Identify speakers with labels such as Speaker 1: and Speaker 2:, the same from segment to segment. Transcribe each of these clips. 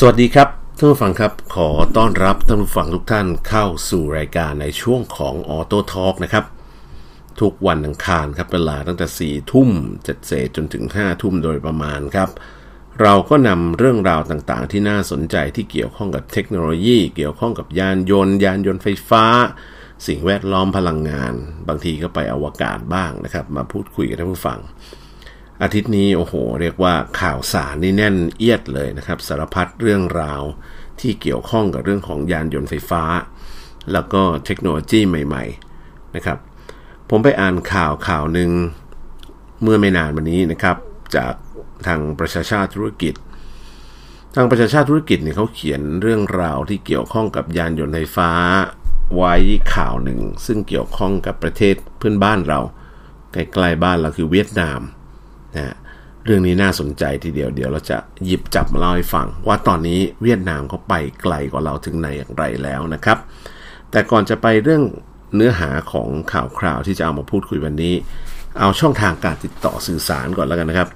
Speaker 1: สวัสดีครับท่านผู้ฟังครับ ขอต้อนรับท่านผู้ฟังทุกท่านเข้าสู่รายการในช่วงของ Auto Talk นะครับ ทุกวันอังคารครับเวลาตั้งแต่4ทุ่มเจ็ดเศษจนถึง5ทุ่มโดยประมาณครับ เราก็นำเรื่องราวต่างๆ ที่น่าสนใจที่เกี่ยวข้องกับเทคโนโลยี เกี่ยวข้องกับยานยนต์ ยานยนต์ไฟฟ้า สิ่งแวดล้อมพลังงาน บางทีก็ไปอวกาศบ้างนะครับ มาพูดคุยกับท่านผู้ฟัง อาทิตย์นี้โอ้โห เรียกว่าข่าวสารนี่แน่นเอียดเลยนะครับ สารพัดเรื่องราวที่เกี่ยวข้องกับเรื่องของยานยนต์ไฟฟ้า แล้วก็เทคโนโลยีใหม่ ๆนะครับ ผมไปอ่านข่าวข่าวหนึ่งเมื่อไม่นานมานี้นะครับ จากทางประชาชาติธุรกิจ ทางประชาชาติธุรกิจเนี่ยเขาเขียนเรื่องราวที่เกี่ยวข้องกับยานยนต์ไฟฟ้า ไว้ข่าวหนึ่ง ซึ่งเกี่ยวข้องกับประเทศเพื่อนบ้านเราใกล้ๆบ้านเราคือเวียดนาม นะเรื่องนี้น่าสนใจทีเดียวเดี๋ยวเราจะหยิบจับมาเล่าให้ฟัง ว่าตอนนี้เวียดนามเขาไปไกลกว่าเราถึงไหนอย่างไรแล้วนะครับ แต่ก่อนจะไปเรื่องเนื้อหาของข่าวคราวที่จะเอามาพูดคุยวันนี้ เอาช่องทางการติดต่อสื่อสารก่อนแล้วกันนะครับ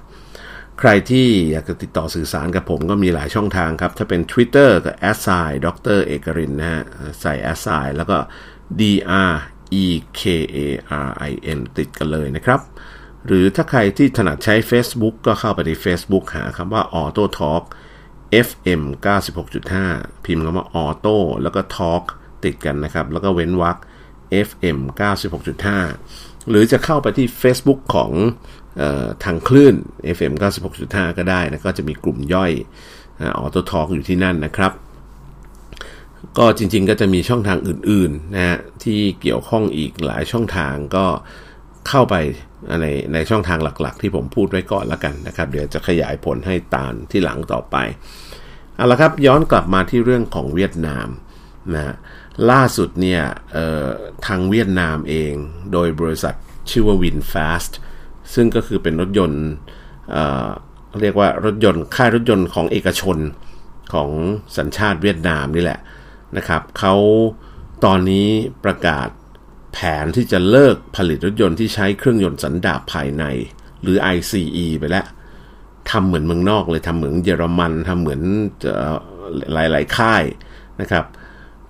Speaker 1: ใครที่อยากจะติดต่อสื่อสารกับผมก็มีหลายช่องทางครับ ถ้าเป็น Twitter ก็ s i ดรเอกรินนะฮะใส่ s i แล้วก็ d r e k a r i n ติดกันเลยนะครับ หรือถ้าใครที่ถนัดใช้ Facebook ก็เข้าไปที่ Facebook หาคำว่า Auto Talk FM 96.5 พิมพ์คำว่า Auto แล้วก็ Talk ติดกันนะครับ แล้วก็เว้นวรรค FM 96.5 หรือจะเข้าไปที่ Facebook ของออทางคลื่น FM 96.5 ก็ได้นะก็จะมีกลุ่มย่อยออโต้ทอ k อยู่ที่นั่นนะครับ ก็จริงๆก็จะมีช่องทางอื่นๆนะฮะที่เกี่ยวข้องอีกหลายช่องทางก็เข้าไป ในในช่องทางหลักๆ ที่ผมพูดไว้ก่อนแล้วกันนะครับ เดี๋ยวจะขยายผลให้ตามที่หลังต่อไปเอาละครับย้อนกลับมาที่เรื่องของเวียดนามนะล่าสุดเนี่ยทางเวียดนามเอง โดยบริษัทชื่อว่า WinFast ซึ่งก็คือเป็นรถยนต์เเรียกว่ารถยนต์ค่ายรถยนต์ของเอกชนของสัญชาติเวียดนามนี่แหละนะครับเขาตอนนี้ประกาศ แผนที่จะเลิกผลิตรถยนต์ที่ใช้เครื่องยนต์สันดาปภายใน หรือ ICE ไปแล้วทำเหมือนเมืองนอกเลยทำเหมือนเยอรมันทำเหมือนหลาย ๆ ค่ายนะครับ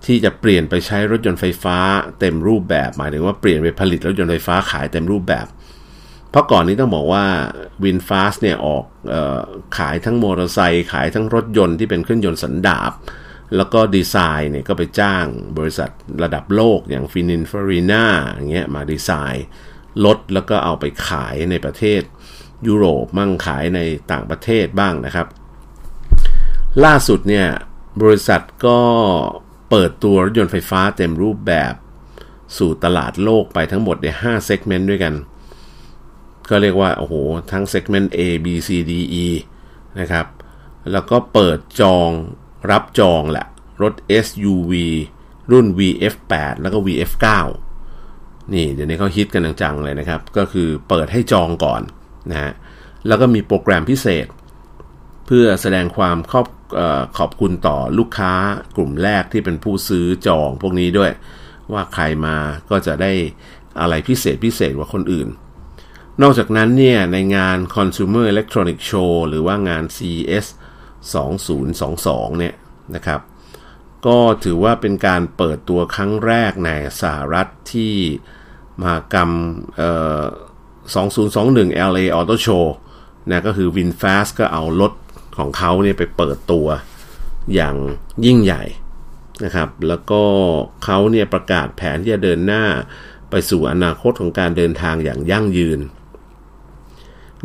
Speaker 1: ที่จะเปลี่ยนไปใช้รถยนต์ไฟฟ้าเต็มรูปแบบ หมายถึงว่าเปลี่ยนไปผลิตรถยนต์ไฟฟ้าขายเต็มรูปแบบ เพราะก่อนนี้ต้องบอกว่า VinFast เนี่ยออกออขายทั้งมอเตอร์ไซค์ขายทั้งรถยนต์ที่เป็นเครื่องยนต์สันดาป แล้วก็ดีไซน์เนี่ยก็ไปจ้างบริษัทระดับโลกอย่าง Pininfarina อย่างเงี้ยมาดีไซน์รถแล้วก็เอาไปขายในประเทศยุโรปมั่งขายในต่างประเทศบ้างนะครับ ล่าสุดเนี่ยบริษัทก็เปิดตัวรถยนต์ไฟฟ้าเต็มรูปแบบสู่ตลาดโลกไปทั้งหมดใน5 segment ด้วยกัน ก็เรียกว่า โอ้โห ทั้ง segment A B C D E นะครับ แล้วก็เปิดจอง รับจองแหละ รถ SUV รุ่น VF8 แล้วก็ VF9 นี่เดี๋ยวนี้เขาฮิตกันจังๆเลยนะครับ ก็คือเปิดให้จองก่อนนะฮะแล้วก็มีโปรแกรมพิเศษ เพื่อแสดงความขอบขอบคุณต่อลูกค้ากลุ่มแรกที่เป็นผู้ซื้อจองพวกนี้ด้วย ว่าใครมาก็จะได้อะไรพิเศษพิเศษกว่าคนอื่น นอกจากนั้นเนี่ยในงาน Consumer Electronic Show หรือว่างาน CES 2022 เนี่ยนะครับ ก็ถือว่าเป็นการเปิดตัวครั้งแรกในสหรัฐที่มหากรรม2021 LA Auto Show นะก็คือ VinFast ก็เอารถของเขาเนี่ยไปเปิดตัวอย่างยิ่งใหญ่นะครับ แล้วก็เขาเนี่ยประกาศแผนที่จะเดินหน้าไปสู่อนาคตของการเดินทางอย่างยั่งยืน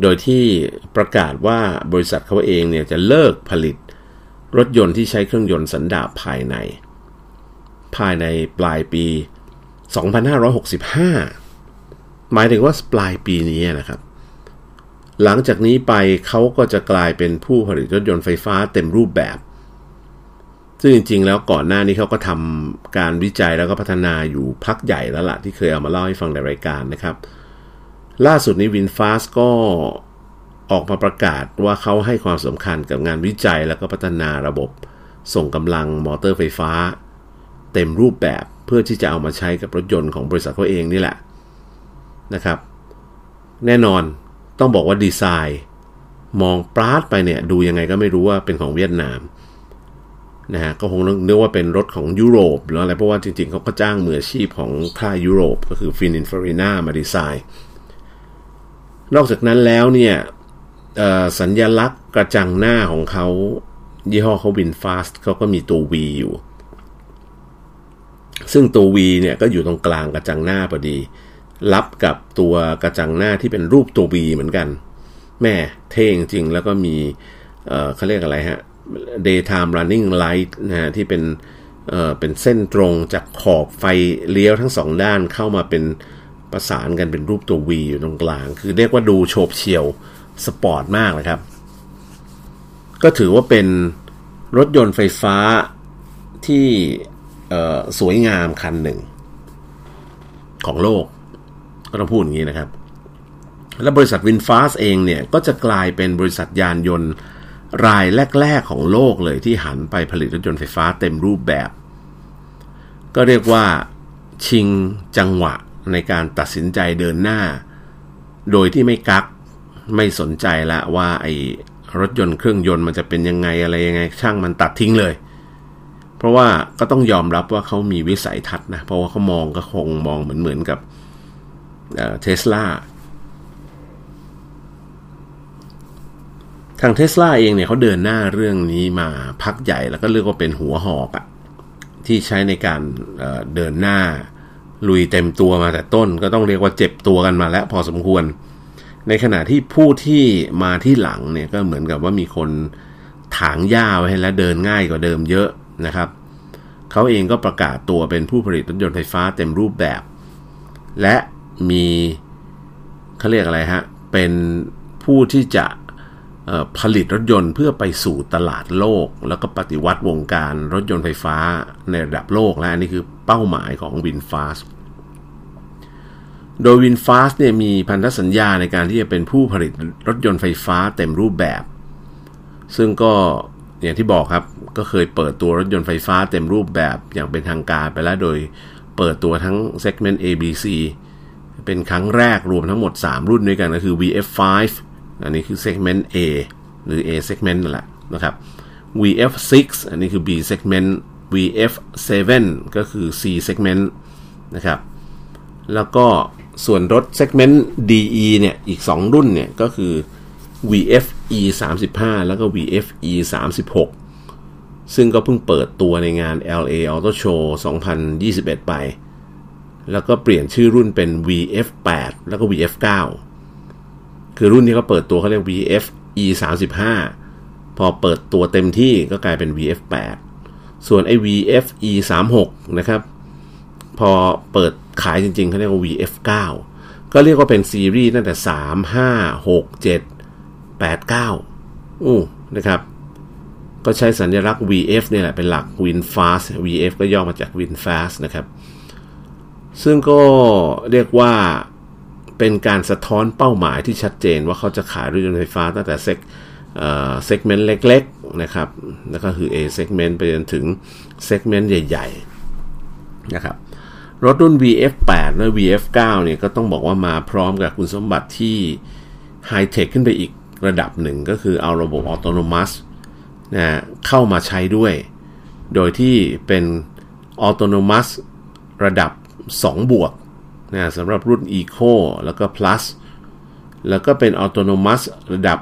Speaker 1: โดยที่ประกาศว่าบริษัทเขาเองเนี่ยจะเลิกผลิตรถยนต์ที่ใช้เครื่องยนต์สันดาปภายใน ภายในปลายปี 2565 หมายถึงว่าปลายปีนี้นะครับ หลังจากนี้ไปเขาก็จะกลายเป็นผู้ผลิตรถยนต์ไฟฟ้าเต็มรูปแบบ ซึ่งจริง ๆ แล้วก่อนหน้านี้เขาก็ทำการวิจัยแล้วก็พัฒนาอยู่พักใหญ่แล้วละ่ะที่เคยเอามาเล่าให้ฟังในรายการนะครับ ล่าสุดนี้วินฟาสก็ออกมาประกาศว่าเขาให้ความสำคัญกับงานวิจัยแล้วก็พัฒนาระบบ ส่งกำลังมอเตอร์ไฟฟ้า เต็มรูปแบบเพื่อที่จะเอามาใช้กับรถยนต์ของบริษัทเขาเองนี่แหละนะครับ แน่นอนต้องบอกว่าดีไซน์ มองปราดไปเนี่ย ดูยังไงก็ไม่รู้ว่าเป็นของเวียดนามนะฮะก็คงนึกว่าเป็นรถของยุโรปหรืออะไรเพราะว่าจริงๆเขาก็จ้างมืออาชีพของค่ายยุโรป ก็คือ Pininfarina มาดีไซน์ นอกจากนั้นแล้วเนี่ยสัญญลักษณ์กระจังหน้าของเขา ยี่ห้อเขา VinFast เขาก็มีตัว V อยู่ ซึ่งตัว V เนี่ยก็อยู่ตรงกลางกระจังหน้าพอดี รับกับตัวกระจังหน้าที่เป็นรูปตัว V เหมือนกัน แม่เท่จริงแล้วก็มีเขาเรียกอะไรฮะ daytime running light นะฮะที่เป็นเเป็นเส้นตรงจากขอบไฟเลี้ยวทั้งสองด้านเข้ามาเป็น ประสานกันเป็นรูปตัว V อยู่ตรงกลาง คือเรียกว่าดูโฉบเฉี่ยวสปอร์ตมากเลยครับ ก็ถือว่าเป็นรถยนต์ไฟฟ้าที่สวยงามคันหนึ่ง ของโลก ก็ต้องพูดอย่างนี้นะครับ และบริษัทวินฟาสเองเนี่ย ก็จะกลายเป็นบริษัทยานยนต์รายแรก ๆ ของโลกเลยที่หันไปผลิตรถยนต์ไฟฟ้าเต็มรูปแบบ ก็เรียกว่าชิงจังหวะ ในการตัดสินใจเดินหน้า โดยที่ไม่กักไม่สนใจละว่าไอ้รถยนต์เครื่องยนต์มันจะเป็นยังไงอะไรยังไง ช่างมันตัดทิ้งเลย เพราะว่าก็ต้องยอมรับว่าเขามีวิสัยทัศน์นะ เพราะว่าเขามองก็คงมองเหมือนเหมือนกับเทสลาทางเทสลาเองเนี่ยเขาเดินหน้าเรื่องนี้มาพักใหญ่แล้วก็เรียกว่าเป็นหัวหอกอะที่ใช้ในการเเดินหน้า ลุยเต็มตัวมาแต่ต้นก็ต้องเรียกว่าเจ็บตัวกันมาแล้วพอสมควร ในขณะที่ผู้ที่มาที่หลังเนี่ยก็เหมือนกับว่ามีคนถางหญ้าไว้ให้แล้วเดินง่ายกว่าเดิมเยอะนะครับเขาเองก็ประกาศตัวเป็นผู้ผลิตรถยนต์ไฟฟ้าเต็มรูปแบบ และมีเขาเรียกอะไรฮะ เป็นผู้ที่จะ ผลิตรถยนต์เพื่อไปสู่ตลาดโลก แล้วก็ปฏิวัติวงการรถยนต์ไฟฟ้าในระดับโลกและนี่คือเป้าหมายของวินฟาสโดยวินฟาสเนี่ยมีพันธสัญญาในการที่จะเป็นผู้ผลิตรถยนต์ไฟฟ้าเต็มรูปแบบ ซึ่งก็อย่างที่บอกครับก็เคยเปิดตัวรถยนต์ไฟฟ้าเต็มรูปแบบอย่างเป็นทางการไปแล้วโดยเปิดตัวทั้ง segment ABC เป็นครั้งแรกรวมทั้งหมด 3 รุ่นด้วยกันก็คือ VF5 อันนี้คือ segment A หรือ A segment นั่นแหละนะครับ VF6 อันนี้คือ B segment VF7 ก็คือ C segment นะครับ แล้วก็ส่วนรถ segment DE เนี่ย อีก 2 รุ่นเนี่ย ก็คือ VFE 35แล้วก็ VFE 36 ซึ่งก็เพิ่งเปิดตัวในงาน LA Auto Show 2021 ไป แล้วก็เปลี่ยนชื่อรุ่นเป็น VF8 แล้วก็ VF9 คือรุ่นที่เขาเปิดตัวเขาเรียก VF E 35พอเปิดตัวเต็มที่ก็กลายเป็น VF 8ส่วนไอ้ VF E 36นะครับ พอเปิดขายจริงๆเขาเรียกว่า VF 9ก็เรียกว่าเป็นซีรีส์ตั้งแต่ 3 5 6 7 8 9อู้นะครับ ก็ใช้สัญลักษณ์ VF เนี่ยแหละเป็นหลัก Win Fast VF ก็ย่อมาจาก Win Fast นะครับ ซึ่งก็เรียกว่า เป็นการสะท้อนเป้าหมายที่ชัดเจนว่าเขาจะขายรถยนต์ไฟฟ้าตั้งแต่เซกsegment เล็กๆนะครับแล้วก็คือ A segment ไปจนถึง segment ใหญ่ๆนะครับรถรุ่น VF8 และ VF9 เนี่ยก็ต้องบอกว่ามาพร้อมกับคุณสมบัติที่ไฮเทคขึ้นไปอีกระดับหนึ่งก็คือเอาระบบอัตโนมัตินะเข้ามาใช้ด้วย โดยที่เป็นอัตโนมัติระดับ 2 บวก นะสำหรับรุ่น Eco แล้วก็ Plus แล้วก็เป็น Autonomous ระดับ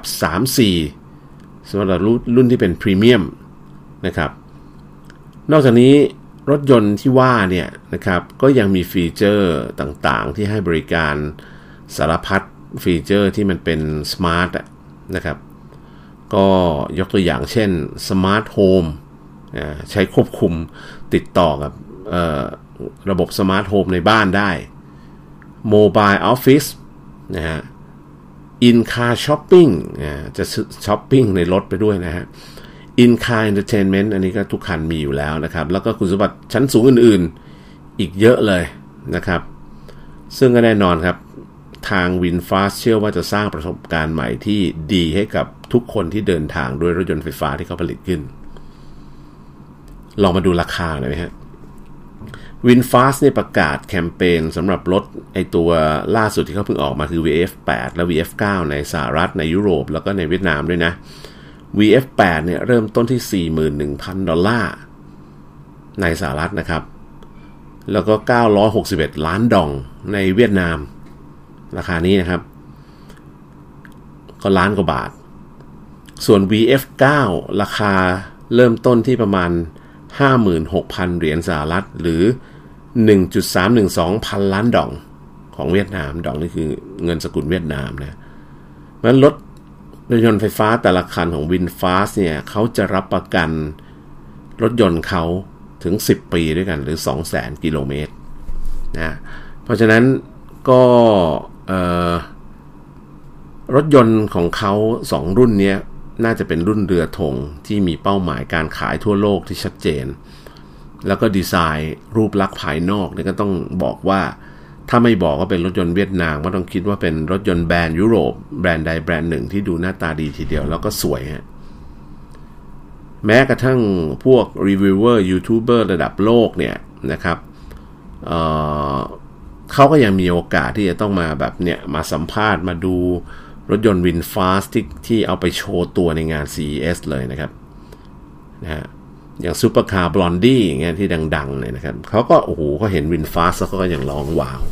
Speaker 1: 3-4สำหรับรุ่นที่เป็น Premium นะครับ นอกจากนี้รถยนต์ที่ว่าเนี่ยนะครับก็ยังมีฟีเจอร์ต่างๆ ที่ให้บริการสารพัดฟีเจอร์ที่มันเป็น smart นะครับ ก็ยกตัวอย่างเช่น Smart Home ใช้ควบคุมติดต่อกับระบบ smart home ในบ้านได้ Mobile Office นะฮะ In Car Shopping จะช้อปปิ้งในรถไปด้วยนะฮะ In Car Entertainment อันนี้ก็ทุกคันมีอยู่แล้วนะครับ แล้วก็คุณสมบัติชั้นสูงอื่นๆ อีกเยอะเลยนะครับ ซึ่งก็แน่นอนครับทาง VinFast เชื่อว่าจะสร้างประสบการณ์ใหม่ที่ดีให้กับทุกคนที่เดินทางด้วยรถยนต์ไฟฟ้าที่เขาผลิตขึ้น ลองมาดูราคาหน่อยไหมฮะ วินฟาสเนี่ยประกาศแคมเปญสำหรับรถไอตัวล่าสุดที่เขาเพิ่งออกมาคือ VF8 และ VF9 ในสหรัฐในยุโรป แล้วก็ในเวียดนามด้วยนะ VF8 เนี่ยเริ่มต้นที่ 41,000 ดอลลาร์ ในสหรัฐนะครับ แล้วก็ 961 ล้านดองในเวียดนาม ราคานี้นะครับ ก็ล้านกว่าบาท ส่วน VF9 ราคาเริ่มต้นที่ประมาณ 56,000 เหรียญสหรัฐหรือ 1.312 พันล้านดองของเวียดนาม ดองนี่คือเงินสกุลเวียดนามนะมันรถรถยนต์ไฟฟ้าแต่ละคันของวินฟาสเนี่ยเขาจะรับประกันรถยนต์เขาถึง 10 ปีด้วยกันหรือ 200,000 กิโลเมตรนะเพราะฉะนั้นก็รถยนต์ของเขา 2 รุ่นเนี้ น่าจะเป็นรุ่นเรือธงที่มีเป้าหมายการขายทั่วโลกที่ชัดเจน แล้วก็ดีไซน์รูปลักษณ์ภายนอกนี่ก็ต้องบอกว่า ถ้าไม่บอกว่าเป็นรถยนต์เวียดนามก็ต้องคิดว่าเป็นรถยนต์แบรนด์ยุโรปแบรนด์ใดแบรนด์หนึ่งที่ดูหน้าตาดีทีเดียวแล้วก็สวยฮะแม้กระทั่งพวก reviewer YouTuber ระดับโลกเนี่ยนะครับเเขาก็ยังมีโอกาสที่จะต้องมาแบบเนี่ยมาสัมภาษณ์มาดู รถยนต์ VinFast ที่ที่เอาไปโชว์ตัวในงาน CES เลยนะครับนะฮะอย่าง Supercar Blondie อย่างเงี้ยที่ดังๆเลยนะครับเขาก็โอ้โหเขาเห็น VinFast แล้วก็ยังร้องว้าว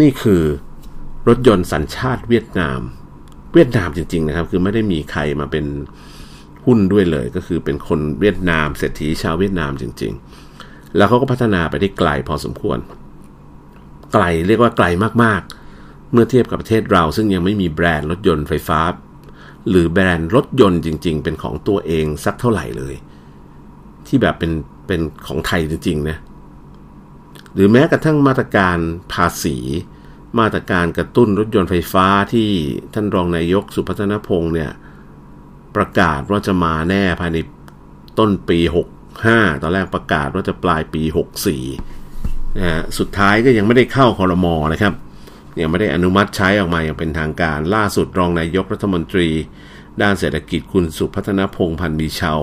Speaker 1: นี่คือรถยนต์สัญชาติเวียดนาม เวียดนามจริง ๆ นะครับ คือไม่ได้มีใครมาเป็นหุ้นด้วยเลย ก็คือเป็นคนเวียดนามเศรษฐีชาวเวียดนามจริง ๆ แล้วเขาก็พัฒนาไปได้ไกลพอสมควร ไกลเรียกว่าไกลมากๆ เมื่อเทียบกับประเทศเราซึ่งยังไม่มีแบรนด์รถยนต์ไฟฟ้า หรือแบรนด์รถยนต์จริง ๆ เป็นของตัวเองสักเท่าไหร่เลย ที่แบบเป็นเป็นของไทยจริงๆนะหรือแม้กระทั่งมาตรการภาษี มาตรการกระตุ้นรถยนต์ไฟฟ้าที่ท่านรองนายกสุพัฒนพงศ์เนี่ยประกาศว่าจะมาแน่ภายในต้นปี 65 ตอนแรกประกาศว่าจะปลายปี 64นะสุดท้ายก็ยังไม่ได้เข้าคอรมอนะครับ ยังไม่ได้อนุมัติใช้ออกมาอย่างเป็นทางการล่าสุดรองนายกรัฐมนตรี ด้านเศรษฐกิจคุณสุพัฒนพงพันธ์มีชา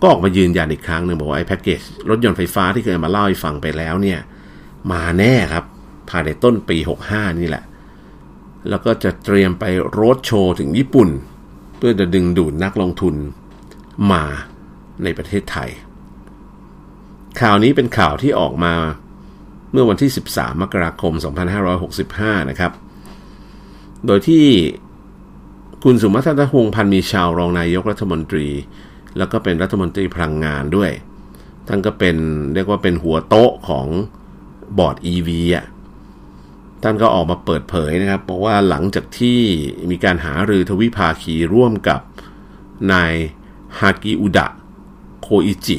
Speaker 1: ก็ออกมายืนยันอีกครั้งหนึ่งบอกว่าไอ้แพ็กเกจรถยนต์ไฟฟ้าที่เคยมาเล่าให้ฟังไปแล้วเนี่ยมาแน่ครับภายในต้นปี 65 นี่แหละ แล้วก็จะเตรียมไปโรดโชว์ถึงญี่ปุ่น เพื่อจะดึงดูดนักลงทุนมาในประเทศไทย ข่าวนี้เป็นข่าวที่ออกมา เมื่อวันที่ 13 มกราคม 2565 นะครับ โดยที่คุณสุมัทตะหงพันมีชาวรองนายกรัฐมนตรี แล้วก็เป็นรัฐมนตรีพลังงานด้วย ท่านก็เป็นเรียกว่าเป็นหัวโต๊ะของบอร์ด EV อะท่านก็ออกมาเปิดเผยนะครับบอกว่าหลังจากที่มีการหารือทวิภาคีร่วมกับนายฮากิอุดะโคอิจิ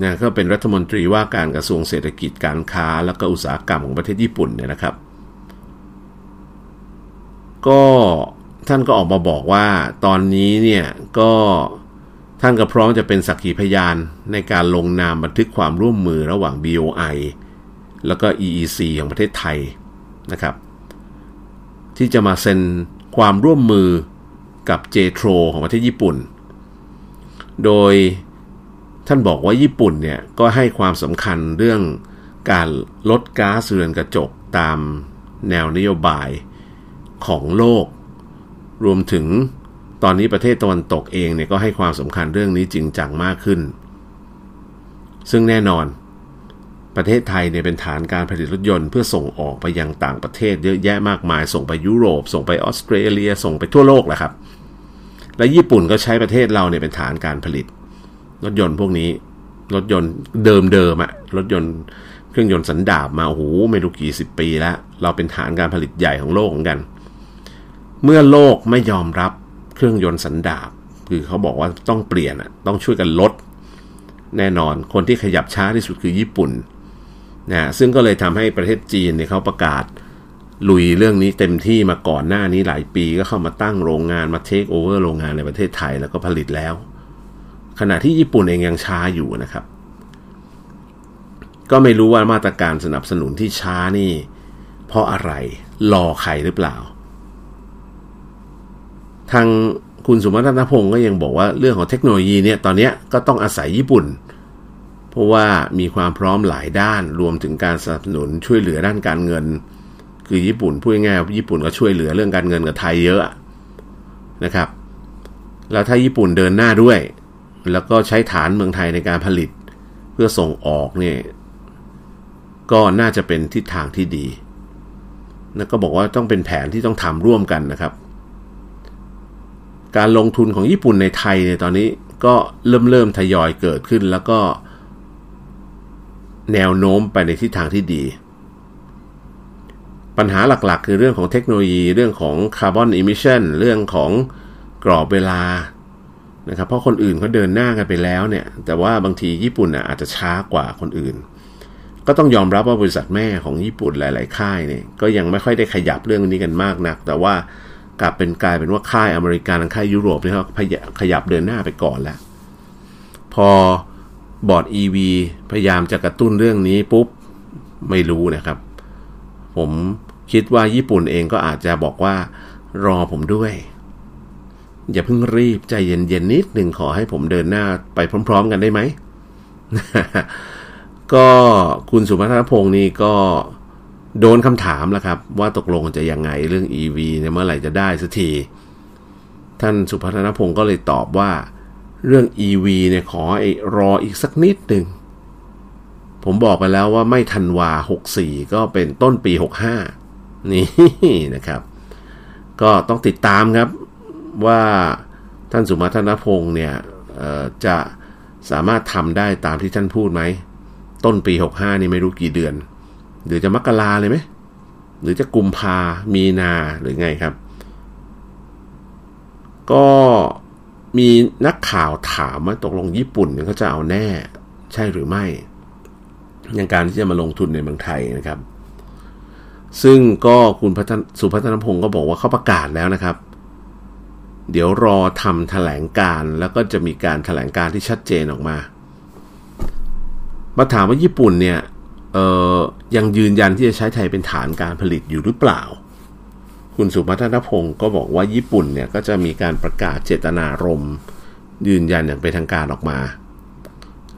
Speaker 1: นะก็เป็นรัฐมนตรีว่าการกระทรวงเศรษฐกิจการค้าและก็อุตสาหกรรมของประเทศญี่ปุ่นเนี่ยนะครับ ก็ท่านก็ออกมาบอกว่าตอนนี้เนี่ยก็ท่านก็พร้อมจะเป็นสักขีพยานในการลงนามบันทึกความร่วมมือระหว่าง BOI แล้วก็ EEC ของประเทศไทยนะครับ ที่จะมาเซ็นความร่วมมือกับ JTRO ของประเทศญี่ปุ่น โดย ท่านบอกว่าญี่ปุ่นเนี่ยก็ให้ความสำคัญเรื่องการลดก๊าซเรือนกระจกตามแนวนโยบายของโลก รวมถึงตอนนี้ประเทศตะวันตกเองเนี่ยก็ให้ความสำคัญเรื่องนี้จริงจังมากขึ้น ซึ่งแน่นอน ประเทศไทยเนี่ยเป็นฐานการผลิตรถยนต์เพื่อส่งออกไปยังต่างประเทศเยอะแยะมากมาย ส่งไปยุโรป ส่งไปออสเตรเลีย ส่งไปทั่วโลกแหละครับ และญี่ปุ่นก็ใช้ประเทศเราเนี่ยเป็นฐานการผลิต รถยนต์พวกนี้ รถยนต์เดิมๆอะรถยนต์เครื่องยนต์สันดาบมาโอ้โหไม่รู้กี่สิบปีแล้ว เราเป็นฐานการผลิตใหญ่ของโลกเหมือนกัน เมื่อโลกไม่ยอมรับเครื่องยนต์สันดาบ คือเขาบอกว่าต้องเปลี่ยนอะต้องช่วยกันลด แน่นอนคนที่ขยับช้าที่สุดคือญี่ปุ่นนะซึ่งก็เลยทำให้ประเทศจีนเนี่ยเขาประกาศลุยเรื่องนี้เต็มที่มาก่อนหน้านี้หลายปีก็เข้ามาตั้งโรงงานมาเทคโอเวอร์โรงงานในประเทศไทยแล้วก็ผลิตแล้ว ขณะที่ญี่ปุ่นเองยังช้าอยู่นะครับ ก็ไม่รู้ว่ามาตรการสนับสนุนที่ช้านี่ เพราะอะไรรอใครหรือเปล่า ทางคุณสุมาตนพงศ์ก็ยังบอกว่าเรื่องของเทคโนโลยีเนี่ยตอนนี้ก็ต้องอาศัยญี่ปุ่น เพราะว่ามีความพร้อมหลายด้านรวมถึงการสนับสนุนช่วยเหลือด้านการเงิน คือญี่ปุ่นพูดง่ายๆญี่ปุ่นก็ช่วยเหลือเรื่องการเงินกับไทยเยอะนะครับ แล้วถ้าญี่ปุ่นเดินหน้าด้วย แล้วก็ใช้ฐานเมืองไทยในการผลิต เพื่อส่งออกเนี่ยก็น่าจะเป็นทิศทางที่ดี แล้วก็บอกว่าต้องเป็นแผนที่ต้องทำร่วมกันนะครับ การลงทุนของญี่ปุ่นในไทยในตอนนี้ก็เริ่มเริ่มทยอยเกิดขึ้น แล้วก็แนวโน้มไปในทิศทางที่ดี ปัญหาหลักๆ คือเรื่องของเทคโนโลยีเรื่องของ carbon emission เรื่องของกรอบเวลา นะครับเพราะคนอื่นเขาเดินหน้ากันไปแล้วเนี่ย แต่ว่าบางทีญี่ปุ่นอาจจะช้ากว่าคนอื่น ก็ต้องยอมรับว่าบริษัทแม่ของญี่ปุ่นหลาย ๆ ค่ายเนี่ยก็ยังไม่ค่อยได้ขยับเรื่องนี้กันมากนัก แต่ว่ากลับเป็นกลายเป็นว่าค่ายอเมริกันค่ายยุโรปเนี่ยเขาขยับเดินหน้าไปก่อนแล้ว พอบอร์ด EV พยายามจะกระตุ้นเรื่องนี้ปุ๊บไม่รู้นะครับ ผมคิดว่าญี่ปุ่นเองก็อาจจะบอกว่ารอผมด้วย อย่าเพิ่งรีบใจเย็นๆนิดหนึ่งขอให้ผมเดินหน้าไปพร้อม ๆ กันได้ไหม ก็คุณสุภัทรพงศ์นี่ก็โดนคำถามแล้วครับ ว่าตกลงจะยังไงเรื่อง EV เนี่ยเมื่อไหร่จะได้สักที ท่านสุพัฒนพงศ์ก็เลยตอบว่า เรื่อง EV เนี่ยขอไอ้รออีกสักนิดหนึ่ง ผมบอกไปแล้วว่าไม่ทันวา 64 ก็เป็นต้นปี 65 นี่นะครับ ก็ต้องติดตามครับ ว่าท่านสุมาธนพงศ์เนี่ยจะสามารถทำได้ตามที่ท่านพูดไหม ต้นปี 65 นี่ไม่รู้กี่เดือน หรือจะมกราเลยไหม หรือจะกุมภามีนาหรือไงครับ ก็มีนักข่าวถามว่าตกลงญี่ปุ่นเขาจะเอาแน่ใช่หรือไม่อยังการที่จะมาลงทุนในเมืองไทยนะครับ ซึ่งก็คุณสุพัฒนพงศ์ก็บอกว่าเขาประกาศแล้วนะครับ เดี๋ยวรอทำแถลงการแล้วก็จะมีการแถลงการที่ชัดเจนออกมา มาถามว่าญี่ปุ่นเนี่ยยังยืนยันที่จะใช้ไทยเป็นฐานการผลิตอยู่หรือเปล่า คุณสุพัฒนพงศ์ก็บอกว่าญี่ปุ่นเนี่ยก็จะมีการประกาศเจตนารมณ์ยืนยันอย่างเป็นทางการออกมา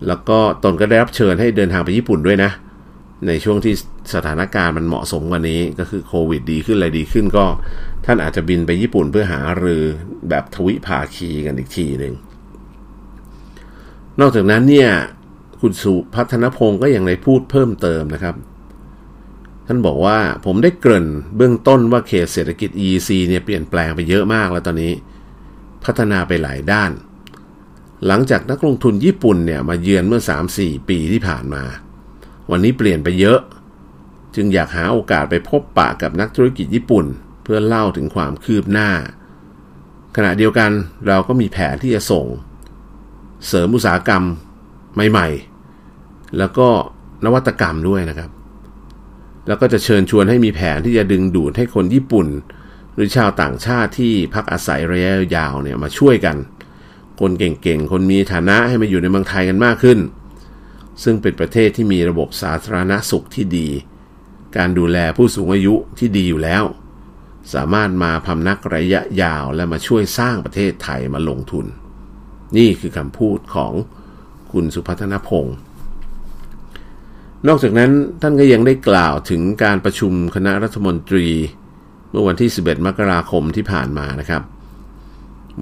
Speaker 1: แล้วก็ตนก็ได้รับเชิญให้เดินทางไปญี่ปุ่นด้วยนะ ในช่วงที่สถานการณ์มันเหมาะสมกว่านี้ก็คือโควิดดีขึ้นอะไรดีขึ้นก็ ท่านอาจจะบินไปญี่ปุ่นเพื่อหารือแบบทวิภาคีกันอีกทีหนึ่ง นอกจากนั้นเนี่ย คุณสุพัฒนพงศ์ก็ยังได้พูดเพิ่มเติมนะครับ ท่านบอกว่าผมได้เกริ่นเบื้องต้นว่าเขตเศรษฐกิจ EEC เนี่ยเปลี่ยนแปลงไปเยอะมากแล้วตอนนี้ พัฒนาไปหลายด้าน หลังจากนักลงทุนญี่ปุ่นเนี่ยมาเยือนเมื่อ 3-4 ปีที่ผ่านมา วันนี้เปลี่ยนไปเยอะ จึงอยากหาโอกาสไปพบปะกับนักธุรกิจญี่ปุ่น เพื่อเล่าถึงความคืบหน้า ขณะเดียวกันเราก็มีแผนที่จะส่ง เสริมอุตสาหกรรมใหม่ๆ แล้วก็นวัตกรรมด้วยนะครับ แล้วก็จะเชิญชวนให้มีแผนที่จะดึงดูดให้คนญี่ปุ่น หรือชาวต่างชาติที่พักอาศัยระยะยาวเนี่ยมาช่วยกัน คนเก่งๆ คนมีฐานะให้มาอยู่ในเมืองไทยกันมากขึ้น ซึ่งเป็นประเทศที่มีระบบสาธารณสุขที่ดี การดูแลผู้สูงอายุที่ดีอยู่แล้ว สามารถมาพำนักระยะยาวและมาช่วยสร้างประเทศไทยมาลงทุน นี่คือคำพูดของคุณสุพัฒนพงศ์นอกจากนั้นท่านก็ยังได้กล่าวถึงการประชุมคณะรัฐมนตรี เมื่อวันที่ 11 มกราคมที่ผ่านมานะครับ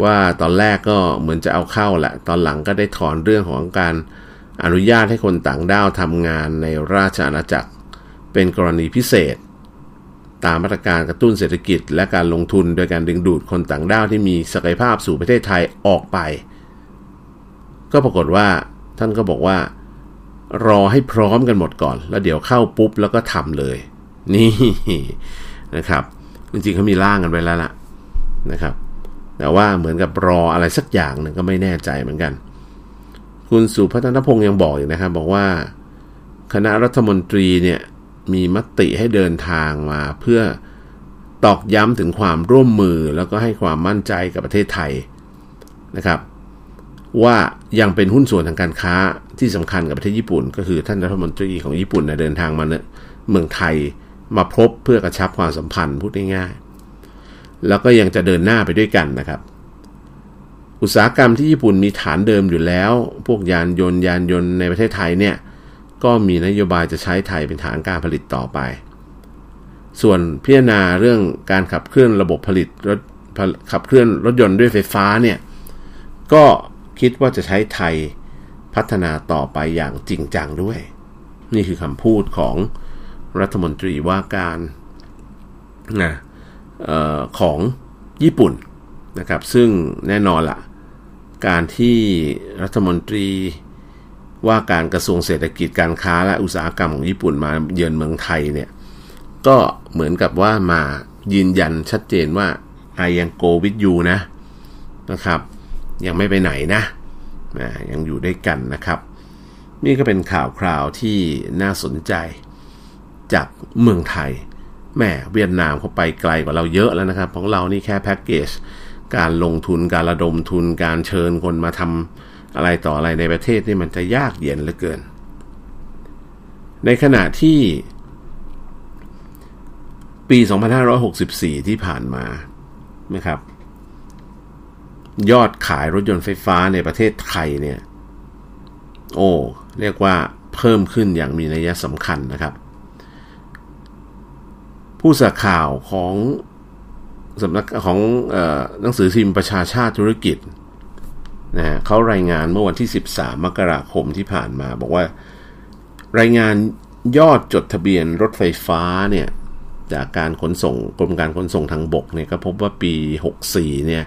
Speaker 1: ว่าตอนแรกก็เหมือนจะเอาเข้าแหละตอนหลังก็ได้ถอนเรื่องของการอนุญาตให้คนต่างด้าวทำงานในราชอาณาจักร เป็นกรณีพิเศษ ตามมาตรการกระตุ้นเศรษฐกิจ และการลงทุนโดยการดึงดูดคนต่างด้าวที่มีศักยภาพสู่ประเทศไทยออกไป ก็ปรากฏว่าท่านก็บอกว่า รอให้พร้อมกันหมดก่อน แล้วเดี๋ยวเข้าปุ๊บแล้วก็ทำเลย นี่นะครับ จริงๆเขามีร่างกันไปแล้วล่ะนะครับ แต่ว่าเหมือนกับรออะไรสักอย่างหนึ่งก็ไม่แน่ใจเหมือนกัน คุณสุพัฒนพงศ์ยังบอกอีกนะครับ บอกว่า คณะรัฐมนตรีเนี่ย มีมติให้เดินทางมาเพื่อตอกย้ำถึงความร่วมมือแล้วก็ให้ความมั่นใจกับประเทศไทยนะครับ ว่ายังเป็นหุ้นส่วนทางการค้าที่สำคัญกับประเทศญี่ปุ่น ก็คือท่านรัฐมนตรีของญี่ปุ่นเดินทางมาเมืองไทยมาพบเพื่อกระชับความสัมพันธ์พูดง่ายๆแล้วก็ยังจะเดินหน้าไปด้วยกันนะครับ อุตสาหกรรมที่ญี่ปุ่นมีฐานเดิมอยู่แล้ว พวกยานยนต์ยานยนต์ในประเทศไทยเนี่ย ก็มีนโยบายจะใช้ไทยเป็นฐานการผลิตต่อไป ส่วนพิจารณาเรื่องการขับเคลื่อนระบบผลิตรถขับเคลื่อนรถยนต์ด้วยไฟฟ้าเนี่ย ก็คิดว่าจะใช้ไทยพัฒนาต่อไปอย่างจริงจังด้วย นี่คือคำพูดของรัฐมนตรีว่าการนะออของญี่ปุ่นนะครับ ซึ่งแน่นอนละการที่รัฐมนตรี ว่าการกระทรวงเศรษฐกิจการค้าและอุตสาหกรรมของญี่ปุ่นมาเยือนเมืองไทยเนี่ยก็เหมือนกับว่ามายืนยันชัดเจนว่าไอยังโกวิดยูนะนะครับ ยังไม่ไปไหนนะนะยังอยู่ด้วยกันนะครับ นี่ก็เป็นข่าวคราวที่น่าสนใจจากเมืองไทยแม่เวียดนามเขาไปไกลกว่าเราเยอะแล้วนะครับ ของเรานี่แค่แพ็กเกจการลงทุนการระดมทุนการเชิญคนมาทำ อะไรต่ออะไรในประเทศนี่มันจะยากเย็นเหลือเกิน ในขณะที่ ปี 2564 ที่ผ่านมานะครับ ยอดขายรถยนต์ไฟฟ้าในประเทศไทยเนี่ย โอ้เรียกว่าเพิ่มขึ้นอย่างมีนัยสำคัญนะครับ ผู้สื่อข่าวของสำนักของออหนังสือพิมพ์ประชาชาติธุรกิจ นะเขารายงานเมื่อวันที่ 13 มกราคมที่ผ่านมา บอกว่ารายงานยอดจดทะเบียนรถไฟฟ้าเนี่ยจากการขนส่งกรมการขนส่งทางบกเนี่ยก็พบว่าปี 64 เนี่ย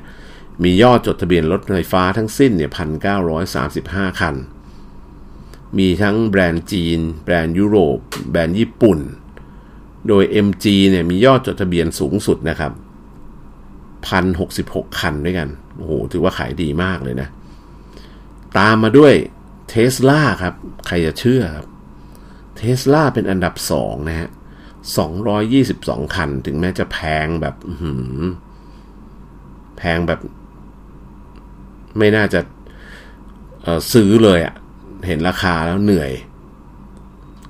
Speaker 1: มียอดจดทะเบียนรถไฟฟ้าทั้งสิ้นเนี่ย1,935 คัน มีทั้งแบรนด์จีน แบรนด์ยุโรป แบรนด์ญี่ปุ่น โดย MG เนี่ยมียอดจดทะเบียนสูงสุดนะครับ 1,066 คันด้วยกัน โอ้โห ถือว่าขายดีมากเลยนะ ตามมาด้วยเทสลาครับ ใครจะเชื่อครับเทสลาเป็นอันดับ 2 นะฮะ 222 คัน ถึงแม้จะแพงแบบแพงแบบ ไม่น่าจะซื้อเลยอะเห็นราคาแล้วเหนื่อย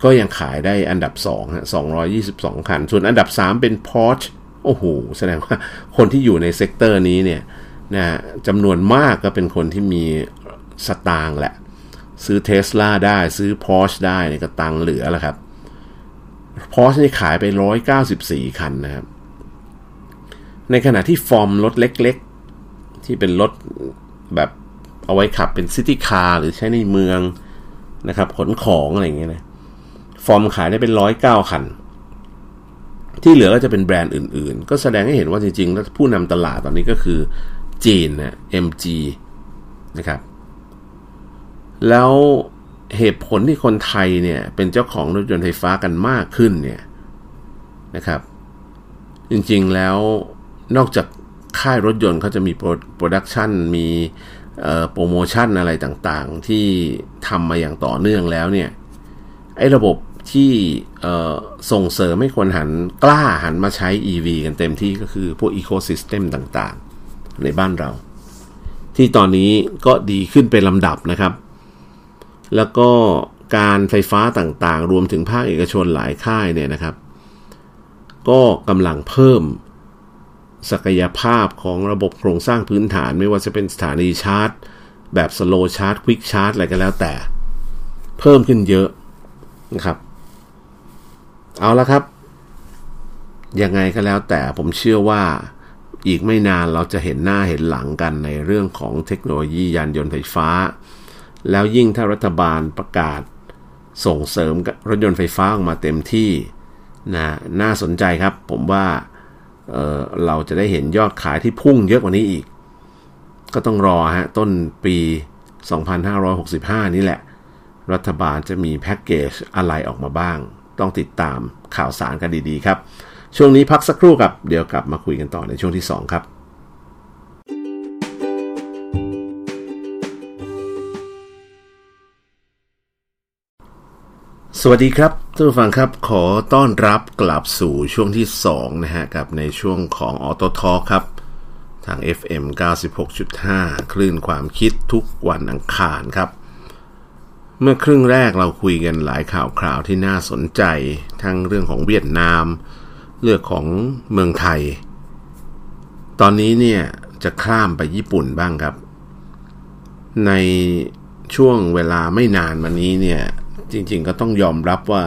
Speaker 1: ก็ยังขายได้อันดับ2ฮะ222 คัน ส่วนอันดับ 3 เป็น Porsche โอ้โหแสดงว่าคนที่อยู่ใน sector นี้เนี่ยนะจำนวนมากก็เป็นคนที่มีสตางค์แหละ ซื้อเทสลาได้ซื้อ Porsche ได้เนี่ยก็ตังเหลือแล้วครับพอชนี่ขายไป 194 คันนะครับ ในขณะที่ FOMM รถเล็กๆ ที่เป็นรถแบบเอาไว้ขับเป็น city car หรือใช้ในเมืองนะครับ ขนของอะไรอย่างเงี้ยนะ FOMM ขายได้เป็น 109 คัน ที่เหลือก็จะเป็นแบรนด์อื่นๆ ก็แสดงให้เห็นว่าจริงๆ แล้วผู้นำตลาดตอนนี้ก็คือจีนนะ MG นะครับ แล้วเหตุผลที่คนไทยเนี่ย เป็นเจ้าของรถยนต์ไฟฟ้ากันมากขึ้นเนี่ยนะครับ จริงๆแล้วนอกจากค่ายรถยนต์เขาจะมี productionมีโปรโมชั่นอะไรต่างๆ ที่ทำมาอย่างต่อเนื่องแล้วเนี่ยไอ้ระบบ ที่ส่งเสริมให้คนหันกล้าหันมาใช้ EV กันเต็มที่ก็คือพวกอีโคซิสเต็มต่างๆ ในบ้านเรา ที่ตอนนี้ก็ดีขึ้นเป็นลำดับนะครับ แล้วก็การไฟฟ้าต่างๆ รวมถึงภาคเอกชนหลายค่ายเนี่ยนะครับ ก็กำลังเพิ่มศักยภาพของระบบโครงสร้างพื้นฐาน ไม่ว่าจะเป็นสถานีชาร์จ แบบสโลชาร์จควิกชาร์จอะไรก็แล้วแต่ เพิ่มขึ้นเยอะนะครับ เอาละครับ ยังไงก็แล้วแต่ผมเชื่อว่าอีกไม่นานเราจะเห็นหน้าเห็นหลังกันในเรื่องของเทคโนโลยียานยนต์ไฟฟ้า แล้วยิ่งถ้ารัฐบาลประกาศส่งเสริมรถยนต์ไฟฟ้าออกมาเต็มที่นะน่าสนใจครับ ผมว่าเเราจะได้เห็นยอดขายที่พุ่งเยอะกว่านี้อีก ก็ต้องรอฮะ ต้นปี 2565 นี่แหละ รัฐบาลจะมีแพ็กเกจอะไรออกมาบ้าง ต้องติดตามข่าวสารกันดีๆครับ ช่วงนี้พักสักครู่ครับ เดี๋ยวกลับมาคุยกันต่อในช่วงที่ 2 ครับสวัสดีครับท่านผู้ฟังครับ ขอต้อนรับกลับสู่ช่วงที่ 2 นะฮะ กับในช่วงของออโตทอครับ ทาง FM 96.5 คลื่นความคิดทุกวันอังคารครับ เมื่อครึ่งแรกเราคุยกันหลายข่าวคราวที่น่าสนใจ ทั้งเรื่องของเวียดนาม เรื่องของเมืองไทย ตอนนี้เนี่ยจะข้ามไปญี่ปุ่นบ้างครับ ในช่วงเวลาไม่นานมานี้เนี่ย จริงๆก็ต้องยอมรับว่า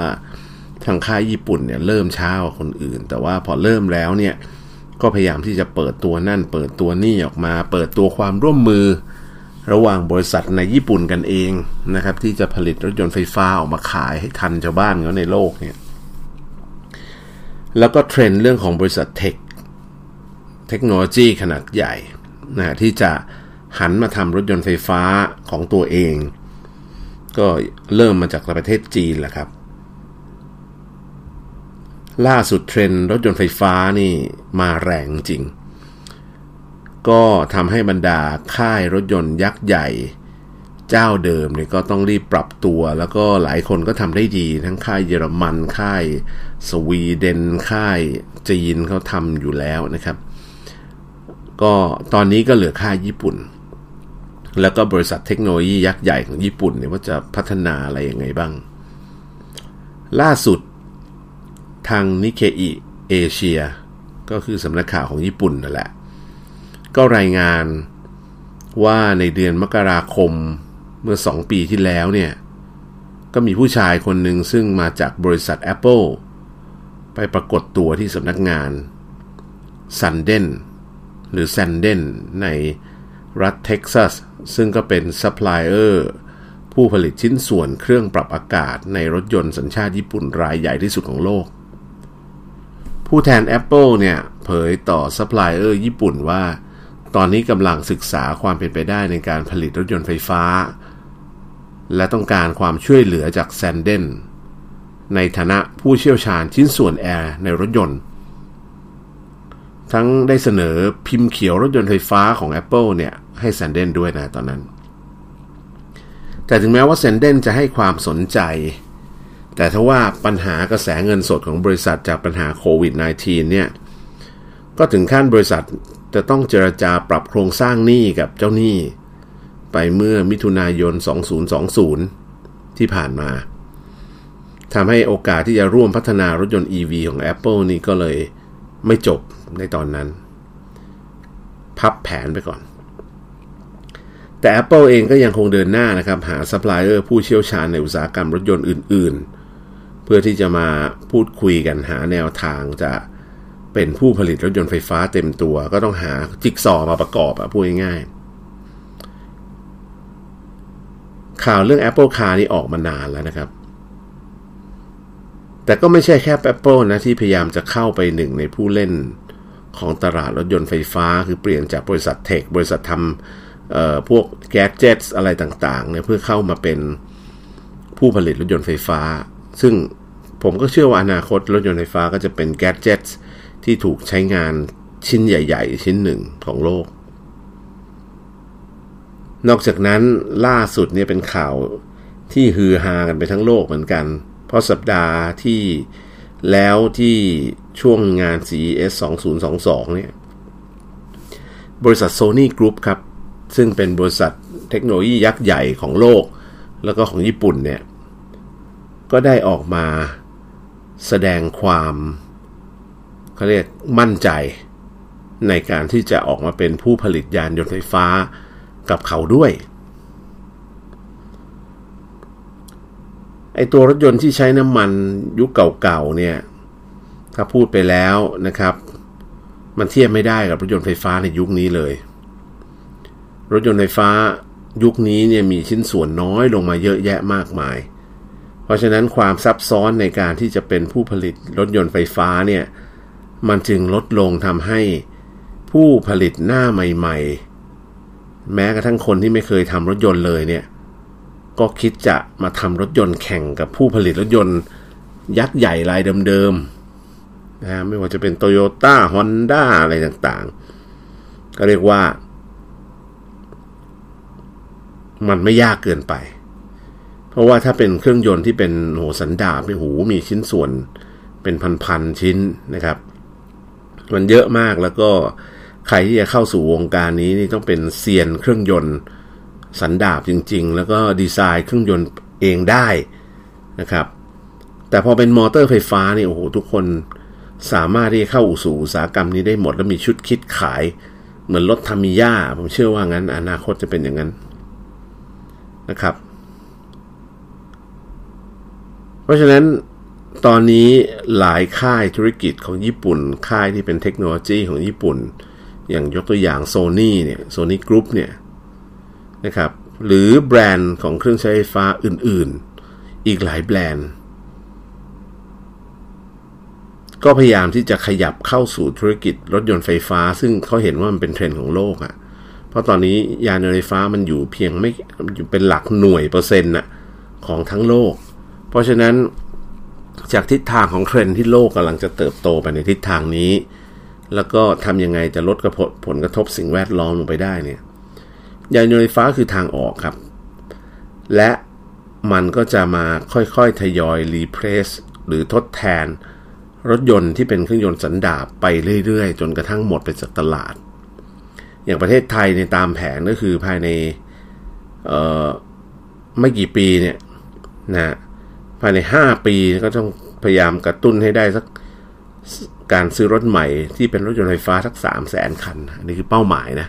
Speaker 1: ทางค่ายญี่ปุ่นเนี่ยเริ่มช้ากว่าคนอื่น แต่ว่าพอเริ่มแล้วเนี่ยก็พยายามที่จะเปิดตัวนั่น เปิดตัวนี่ออกมา เปิดตัวความร่วมมือ ระหว่างบริษัทในญี่ปุ่นกันเองนะครับ ที่จะผลิตรถยนต์ไฟฟ้าออกมาขายให้ทันชาวบ้านเขาในโลกเนี่ยแล้วก็เทรนด์เรื่องของบริษัทเทคเทคโนโลยีขนาดใหญ่นะที่จะหันมาทำรถยนต์ไฟฟ้าของตัวเอง ก็เริ่มมาจากประเทศจีนแหละครับ ล่าสุดเทรนด์รถยนต์ไฟฟ้านี่มาแรงจริง ก็ทำให้บรรดาค่ายรถยนต์ยักษ์ใหญ่ เจ้าเดิมเนี่ยก็ต้องรีบปรับตัว แล้วก็หลายคนก็ทำได้ดี ทั้งค่ายเยอรมันค่ายสวีเดนค่ายจีนเขาทำอยู่แล้วนะครับ ก็ตอนนี้ก็เหลือค่ายญี่ปุ่น แล้วก็บริษัทเทคโนโลยียักษ์ใหญ่ของญี่ปุ่นเนี่ยว่าจะพัฒนาอะไรยังไงบ้าง ล่าสุดทางนิเคอิเอเชียก็คือสำนักข่าวของญี่ปุ่นนั่นแหละ ก็รายงานว่าในเดือนมกราคมเมื่อ 2 ปีที่แล้วเนี่ย ก็มีผู้ชายคนหนึ่งซึ่งมาจากบริษัท Apple ไปปรากฏตัวที่สำนักงานซันเดนหรือ s ซนเดนในรัฐเท็กซัส ซึ่งก็เป็นซัพพลายเออร์ผู้ผลิตชิ้นส่วนเครื่องปรับอากาศในรถยนต์สัญชาติญี่ปุ่นรายใหญ่ที่สุดของโลก ผู้แทน Apple เนี่ย เผยต่อซัพพลายเออร์ญี่ปุ่นว่า ตอนนี้กำลังศึกษาความเป็นไปได้ในการผลิตรถยนต์ไฟฟ้า และต้องการความช่วยเหลือจากแซนเดนในฐานะผู้เชี่ยวชาญชิ้นส่วนแอร์ในรถยนต์ ทั้งได้เสนอพิมพ์เขียวรถยนต์ไฟฟ้าของ Apple เนี่ย ให้แซนเดนด้วยนะตอนนั้น แต่ถึงแม้ว่าแซนเดนจะให้ความสนใจ แต่ถ้าว่าปัญหากระแสเงินสดของบริษัทจากปัญหาโควิด -19 เนี่ย ก็ถึงขั้นบริษัท จะต้องเจรจาปรับโครงสร้างหนี้กับเจ้าหนี้ ไปเมื่อมิถุนายน 2020 ที่ผ่านมาทำให้โอกาสที่จะร่วมพัฒนารถยนต์ EV ของ Apple นี่ก็เลยไม่จบในตอนนั้น พับแผนไปก่อน แต่ Apple เองก็ยังคงเดินหน้านะครับ หาซัพพลายเออร์ผู้เชี่ยวชาญในอุตสาหกรรมรถยนต์อื่น ๆ เพื่อที่จะมาพูดคุยกันหาแนวทางจะ เป็นผู้ผลิตรถยนต์ไฟฟ้าเต็มตัว ก็ต้องหาจิ๊กซอมาประกอบอะพูดง่ายๆข่าวเรื่อง Apple Car นี่ออกมานานแล้วนะครับ แต่ก็ไม่ใช่แค่ Apple นะที่พยายามจะเข้าไปหนึ่งในผู้เล่นของตลาดรถยนต์ไฟฟ้า คือเปลี่ยนจากบริษัทเทคบริษัททำพวกแก๊สเจ็ตอะไรต่างๆเนี่ยเพื่อเข้ามาเป็นผู้ผลิตรถยนต์ไฟฟ้า ซึ่งผมก็เชื่อว่าอนาคตรถยนต์ไฟฟ้าก็จะเป็นแก๊สเจ็ต ที่ถูกใช้งานชิ้นใหญ่ ๆ ชิ้นหนึ่งของโลก นอกจากนั้นล่าสุดเนี่ยเป็นข่าวที่ฮือฮากันไปทั้งโลกเหมือนกัน เพราะสัปดาห์ที่แล้วที่ช่วงงาน CES 2022 เนี่ย บริษัท Sony Group ครับ ซึ่งเป็นบริษัทเทคโนโลยียักษ์ใหญ่ของโลก แล้วก็ของญี่ปุ่นเนี่ย ก็ได้ออกมาแสดงความ เขาเรียกมั่นใจในการที่จะออกมาเป็นผู้ผลิตยานยนต์ไฟฟ้ากับเขาด้วยไอตัวรถยนต์ที่ใช้น้ำมันยุคเก่าๆเนี่ยถ้าพูดไปแล้วนะครับ มันเทียบไม่ได้กับรถยนต์ไฟฟ้าในยุคนี้เลย รถยนต์ไฟฟ้ายุคนี้เนี่ยมีชิ้นส่วนน้อยลงมาเยอะแยะมากมาย เพราะฉะนั้นความซับซ้อนในการที่จะเป็นผู้ผลิตรถยนต์ไฟฟ้าเนี่ย มันจึงลดลงทำให้ผู้ผลิตหน้าใหม่ ๆ แม้กระทั่งคนที่ไม่เคยทำรถยนต์เลยเนี่ย ก็คิดจะมาทำรถยนต์แข่งกับผู้ผลิตรถยนต์ ยักษ์ใหญ่รายเดิมๆนะไม่ว่าจะเป็นโตโยต้าฮอนด้าอะไรต่างๆ ก็เรียกว่า มันไม่ยากเกินไป เพราะว่าถ้าเป็นเครื่องยนต์ที่เป็นโหสันดาบไม่หูมีชิ้นส่วนเป็นพันๆชิ้นนะครับ มันเยอะมากแล้วก็ใครที่จะเข้าสู่วงการนี้นี่ต้องเป็นเซียนเครื่องยนต์สันดาบจริง ๆ แล้วก็ดีไซน์เครื่องยนต์เองได้นะครับ แต่พอเป็นมอเตอร์ไฟฟ้านี่โอ้โหทุกคนสามารถที่จะเข้าสู่อุตสาหกรรมนี้ได้หมด แล้วมีชุดคิดขาย เหมือนรถทามิยาผมเชื่อว่างั้น อนาคตจะเป็นอย่างนั้นนะครับ เพราะฉะนั้น ตอนนี้หลายค่ายธุรกิจของญี่ปุ่น ค่ายที่เป็นเทคโนโลยีของญี่ปุ่น อย่างยกตัวอย่างโซนี่เนี่ยโซนี่กรุ๊ปเนี่ยนะครับหรือแบรนด์ของเครื่องใช้ไฟฟ้าอื่นๆ อีกหลายแบรนด์ ก็พยายามที่จะขยับเข้าสู่ธุรกิจรถยนต์ไฟฟ้า ซึ่งเขาเห็นว่ามันเป็นเทรนด์ของโลกอะ่ะเพราะตอนนี้ยานยนต์ไฟฟ้ามันอยู่เพียงไม่อยู่เป็นหลักหน่วยเปอร์เซ็นต์น่ะของทั้งโลก เพราะฉะนั้น จากทิศทางของเทรนที่โลกกำลังจะเติบโตไปในทิศทางนี้ แล้วก็ทำยังไงจะลดกระผลกระทบสิ่งแวดล้อมลงไปได้เนี่ยยานยนต์ไฟฟ้าคือทางออกครับ และมันก็จะมาค่อยๆ ทยอยรีเพรสหรือทดแทน รถยนต์ที่เป็นเครื่องยนต์สันดาปไปเรื่อยๆ จนกระทั่งหมดไปจากตลาด อย่างประเทศไทยในตามแผนก็คือภายในไม่กี่ปีเนี่ยนะ ภายใน 5 ปีก็ต้องพยายามกระตุ้นให้ได้สักการซื้อรถใหม่ที่เป็นรถยนต์ไฟฟ้าสัก3 0 0แสนคัน อันนี้คือเป้าหมายนะ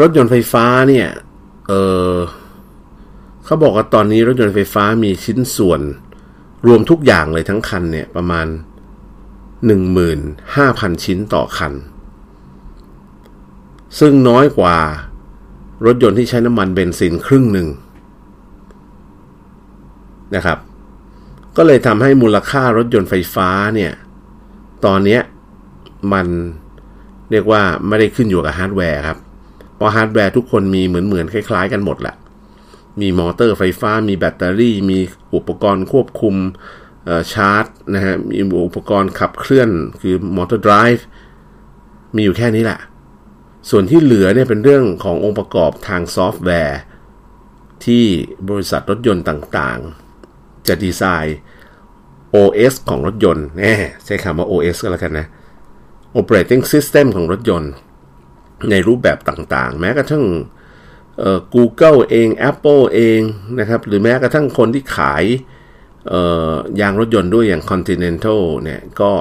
Speaker 1: รถยนต์ไฟฟ้าเนี่ย เออเขาบอกว่าตอนนี้รถยนต์ไฟฟ้ามีชิ้นส่วน รวมทุกอย่างเลยทั้งคันเนี่ย ประมาณ 15,000 ชิ้นต่อคัน ซึ่งน้อยกว่ารถยนต์ที่ใช้น้ำมันเบนซินครึ่งหนึ่ง นะครับ ก็เลยทำให้มูลค่ารถยนต์ไฟฟ้าเนี่ย ตอนนี้มันเรียกว่าไม่ได้ขึ้นอยู่กับฮาร์ดแวร์ครับ เพราะฮาร์ดแวร์ทุกคนมีเหมือนเหมือนคล้ายๆกันหมดแหละ มีมอเตอร์ไฟฟ้า มีแบตเตอรี่ มีอุปกรณ์ควบคุมชาร์จนะฮะ มีอุปกรณ์ขับเคลื่อนคือ motor drive มีอยู่แค่นี้แหละ ส่วนที่เหลือเนี่ยเป็นเรื่องขององค์ประกอบทางซอฟต์แวร์ ที่บริษัทรถยนต์ต่างๆ จะดีไซน์ OS ของรถยนต์แน่ใช้คำว่า OS ก็แล้วกันนะ Operating System ของรถยนต์ ในรูปแบบต่างๆ แม้กระทั่ง Google เอง Apple เองนะครับ หรือแม้กระทั่งคนที่ขายยางรถยนต์ด้วยอย่าง Continental เนี่ยก็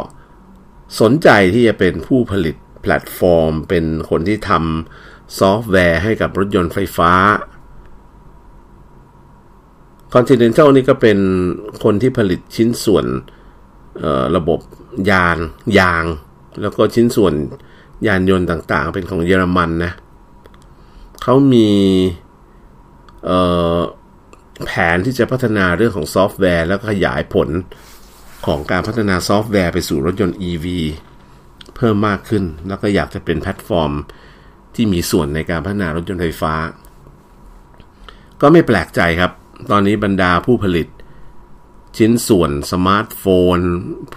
Speaker 1: สนใจที่จะเป็นผู้ผลิตแพลตฟอร์ม เป็นคนที่ทำซอฟต์แวร์ให้กับรถยนต์ไฟฟ้า Continental นี่ก็เป็นคนที่ผลิตชิ้นส่วนระบบยานยาง แล้วก็ชิ้นส่วนยานยนต์ต่างๆ เป็นของเยอรมันนะเขามีแผนที่จะพัฒนาเรื่องของซอฟต์แวร์ แล้วก็ขยายผลของการพัฒนาซอฟต์แวร์ไปสู่รถยนต์ EV เพิ่มมากขึ้น แล้วก็อยากจะเป็นแพลตฟอร์มที่มีส่วนในการพัฒนารถยนต์ไฟฟ้า ก็ไม่แปลกใจครับ ตอนนี้บรรดาผู้ผลิต ชิ้นส่วนสมาร์ทโฟน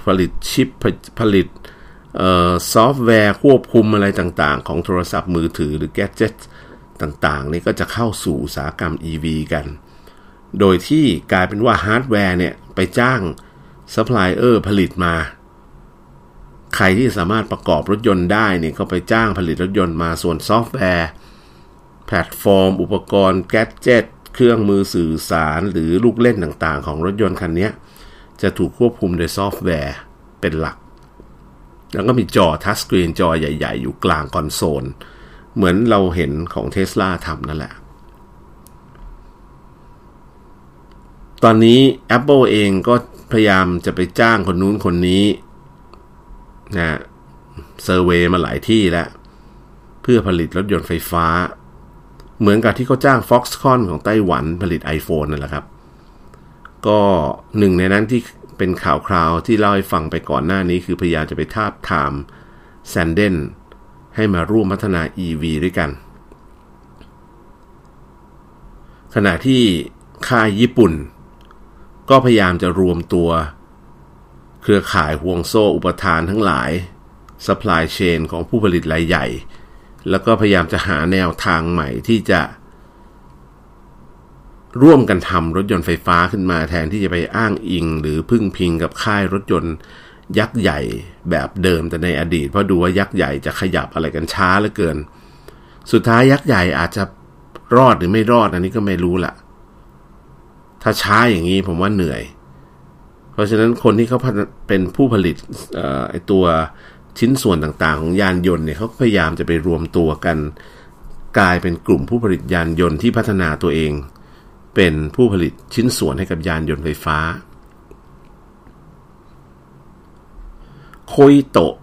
Speaker 1: ผลิตชิปผลิตซอฟต์แวร์ควบคุมอะไรต่างๆ ของโทรศัพท์มือถือหรือ gadget ต่างๆ นี่ก็จะเข้าสู่อุตสาหกรรม EV กัน โดยที่กลายเป็นว่าฮาร์ดแวร์เนี่ย ไปจ้างซัพพลายเออร์ผลิตมา ใครที่สามารถประกอบรถยนต์ได้เนี่ยก็ไปจ้างผลิตรถยนต์มาส่วนซอฟต์แวร์ แพลตฟอร์ม อุปกรณ์ gadget เครื่องมือสื่อสารหรือลูกเล่นต่างๆ ของรถยนต์คันนี้จะถูกควบคุมโดยซอฟต์แวร์เป็นหลัก แล้วก็มีจอ touch screen จอใหญ่ ๆ อยู่กลางคอนโซล เหมือนเราเห็นของเท s l a ทำนั่นแหละ ตอนนี้ Apple เองก็พยายามจะไปจ้างคนนู้นคนนี้นะเซอร์เวยมาหลายที่แล้ว เพื่อผลิตรถยนต์ไฟฟ้า เหมือนกับที่เขาจ้าง Foxconn ของไต้หวันผลิต iPhone นั่นแหละครับ ก็หนึ่งในนั้นที่เป็นข่าวคราวที่เล่าให้ฟังไปก่อนหน้านี้ คือพยายามจะไปทาบทามแซนเดนให้มาร่วมพัฒนา EV ด้วยกัน ขณะที่ค่ายญี่ปุ่น ก็พยายามจะรวมตัว เครือข่ายห่วงโซ่อุปทานทั้งหลาย supply chain ของผู้ผลิตรายใหญ่ แล้วก็พยายามจะหาแนวทางใหม่ที่จะ ร่วมกันทำรถยนต์ไฟฟ้าขึ้นมาแทนที่จะไปอ้างอิง หรือพึ่งพิงกับค่ายรถยนต์ยักษ์ใหญ่แบบเดิมแต่ในอดีต เพราะดูว่ายักษ์ใหญ่จะขยับอะไรกันช้าเหลือเกิน สุดท้ายยักษ์ใหญ่อาจจะรอดหรือไม่รอดอันนี้ก็ไม่รู้ละถ้าช้าอย่างนี้ผมว่าเหนื่อย เพราะฉะนั้นคนที่เขาเป็นผู้ผลิตไอตัว ชิ้นส่วนต่างๆ ของยานยนต์เนี่ยเขาพยายามจะไปรวมตัวกัน กลายเป็นกลุ่มผู้ผลิตยานยนต์ที่พัฒนาตัวเอง เป็นผู้ผลิตชิ้นส่วนให้กับยานยนต์ไฟฟ้า Koito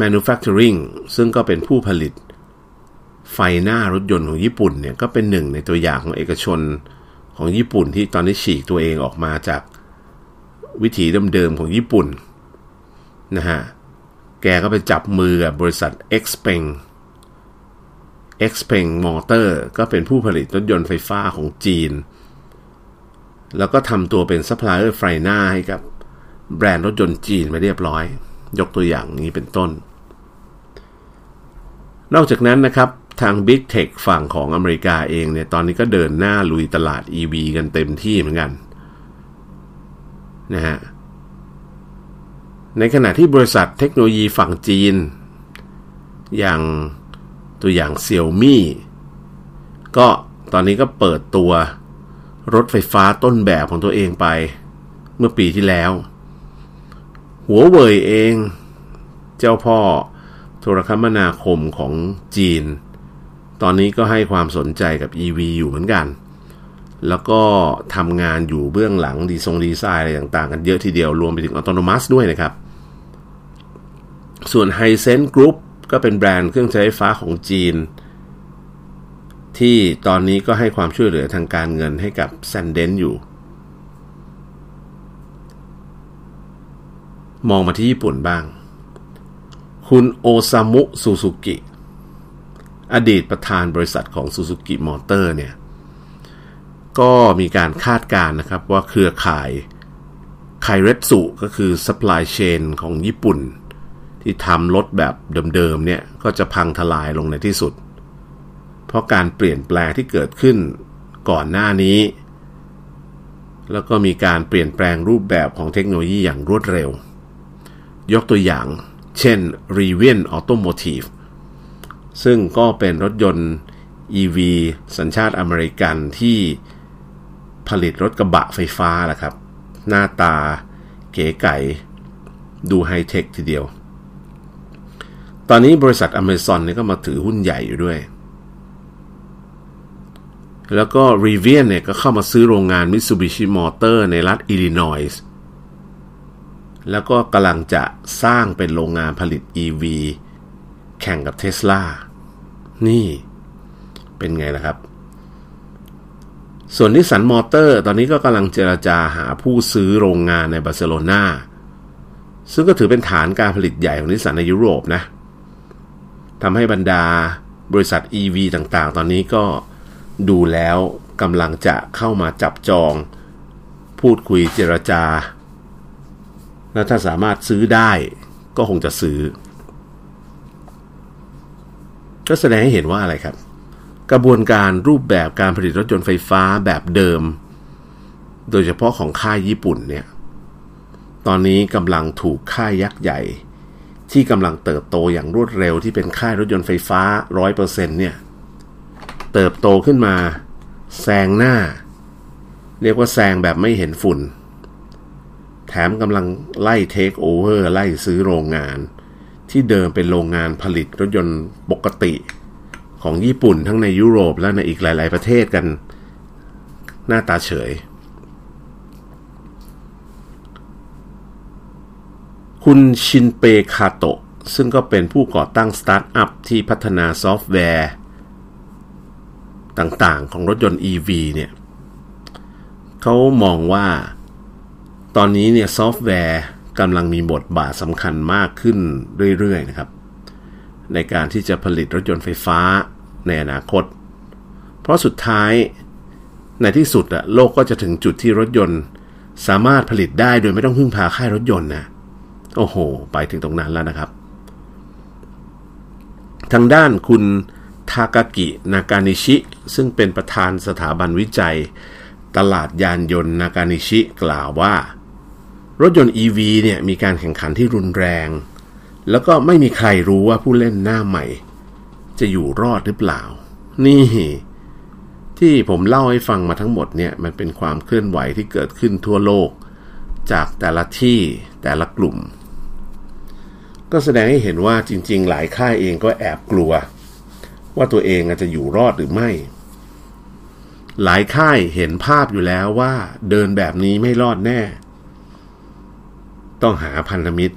Speaker 1: Manufacturing ซึ่งก็เป็นผู้ผลิตไฟหน้ารถยนต์ของญี่ปุ่นเนี่ยก็เป็นหนึ่งในตัวอย่างของเอกชนของญี่ปุ่นที่ตอนนี้ฉีกตัวเองออกมาจากวิถีเดิมๆของญี่ปุ่นนะฮะ แกก็ไปจับมือกับบริษัท Xpeng Xpeng Motor ก็เป็นผู้ผลิตรถยนต์ไฟฟ้าของจีน แล้วก็ทำตัวเป็นซัพพลายเออร์ไฟหน้าให้กับแบรนด์รถยนต์จีนไปเรียบร้อย ยกตัวอย่างนี้เป็นต้น นอกจากนั้นนะครับ ทาง Big Tech ฝั่งของอเมริกาเองเนี่ย ตอนนี้ก็เดินหน้าลุยตลาด EV กันเต็มที่เหมือนกันนะฮะ ในขณะที่บริษัทเทคโนโลยีฝั่งจีน อย่างตัวอย่างเซี่ยมี่ก็ตอนนี้ก็เปิดตัวรถไฟฟ้าต้นแบบของตัวเองไป เมื่อปีที่แล้ว หัวเว่ยเอง เจ้าพ่อโทรคมนาคมของจีน ตอนนี้ก็ให้ความสนใจกับ EV อยู่เหมือนกัน แล้วก็ทำงานอยู่เบื้องหลังดีทรงดีไซน์อะไรต่างๆ กันเยอะทีเดียวรวมไปถึงอัตโนมัสด้วยนะครับ ส่วน h i s e n Group ก็เป็นแบรนด์เครื่องใช้ไฟฟ้าของจีน ที่ตอนนี้ก็ให้ความช่วยเหลือทางการเงินให้กับแซนเดนอยู่ มองมาที่ญี่ปุ่นบ้าง คุณโอซามุซูซูกิ อดีตประธานบริษัทของซูซูกิมอเตอร์เนี่ย ก็มีการคาดการณ์นะครับว่าเครือข่ายไคเรสุก็คือ supply chain ของญี่ปุ่น ที่ทำรถแบบเดิมๆเนี่ยก็จะพังทลายลงในที่สุด เพราะการเปลี่ยนแปลงที่เกิดขึ้นก่อนหน้านี้ แล้วก็มีการเปลี่ยนแปลงรูปแบบของเทคโนโลยีอย่างรวดเร็ว ยกตัวอย่าง เช่น r e v i a n Automotive ซึ่งก็เป็นรถยนต์ EV สัญชาติอเมริกันที่ผลิตรถกระบะไฟฟ้าแหละครับ หน้าตาเก๋ไก่ดูไฮเทคทีเดียว ตอนนี้บริษัทอเมซอนเนี่ยก็มาถือหุ้นใหญ่อยู่ด้วย แล้วก็ r e v i a n เนี่ยก็เข้ามาซื้อโรงงาน Mitsubishi Motor ในรัฐอิลลินอยส์ แล้วก็กำลังจะสร้างเป็นโรงงานผลิต EV แข่งกับเทสลา นี่เป็นไงล่ะครับ ส่วนนิสสันมอเตอร์ตอนนี้ก็กำลังเจราจาหาผู้ซื้อโรงงานในบาร์เซโลนาซึ่งก็ถือเป็นฐานการผลิตใหญ่ของนิสสันในยุโรปนะ ทำให้บรรดาบริษัท EV ต่างๆ ตอนนี้ก็ดูแล้วกำลังจะเข้ามาจับจอง พูดคุยเจรจา แล้วถ้าสามารถซื้อได้ก็คงจะซื้อ ก็แสดงให้เห็นว่าอะไรครับ กระบวนการรูปแบบการผลิตรถยนต์ไฟฟ้าแบบเดิม โดยเฉพาะของค่ายญี่ปุ่นเนี่ย ตอนนี้กำลังถูกค่ายยักษ์ใหญ่ ที่กำลังเติบโตอย่างรวดเร็วที่เป็นค่ายรถยนต์ไฟฟ้า 100%เนี่ย เติบโตขึ้นมาแซงหน้า เรียกว่าแซงแบบไม่เห็นฝุ่น แถมกำลังไล่เทคโอเวอร์ไล่ซื้อโรงงาน ที่เดิมเป็นโรงงานผลิตรถยนต์ปกติของญี่ปุ่นทั้งในยุโรปและในอีกหลาย ๆ ประเทศกัน หน้าตาเฉย คุณชินเปคาโตะซึ่งก็เป็นผู้ก่อตั้งสตาร์ทอัพที่พัฒนาซอฟต์แวร์ ต่างๆของรถยนต์ EV เนี่ยเขามองว่าตอนนี้เนี่ยซอฟต์แวร์กำลังมีบทบาทสำคัญมากขึ้นเรื่อยๆนะครับ ในการที่จะผลิตรถยนต์ไฟฟ้าในอนาคต เพราะสุดท้ายในที่สุดอะโลกก็จะถึงจุดที่รถยนต์ สามารถผลิตได้โดยไม่ต้องพึ่งพาค่ายรถยนต์นะ โอ้โห ไปถึงตรงนั้นแล้วนะครับ ทางด้านคุณทากากินากานิชิ ซึ่งเป็นประธานสถาบันวิจัย ตลาดยานยนต์นากานิชิกล่าวว่า รถยนต์ EV เนี่ยมีการแข่งขันที่รุนแรง แล้วก็ไม่มีใครรู้ว่าผู้เล่นหน้าใหม่ จะอยู่รอดหรือเปล่า นี่ที่ผมเล่าให้ฟังมาทั้งหมดเนี่ยมันเป็นความเคลื่อนไหวที่เกิดขึ้นทั่วโลก จากแต่ละที่แต่ละกลุ่ม ก็แสดงให้เห็นว่าจริง ๆ หลายค่ายเองก็แอบกลัว ว่าตัวเองจะอยู่รอดหรือไม่ หลายค่ายเห็นภาพอยู่แล้วว่า เดินแบบนี้ไม่รอดแน่ ต้องหาพันธมิตร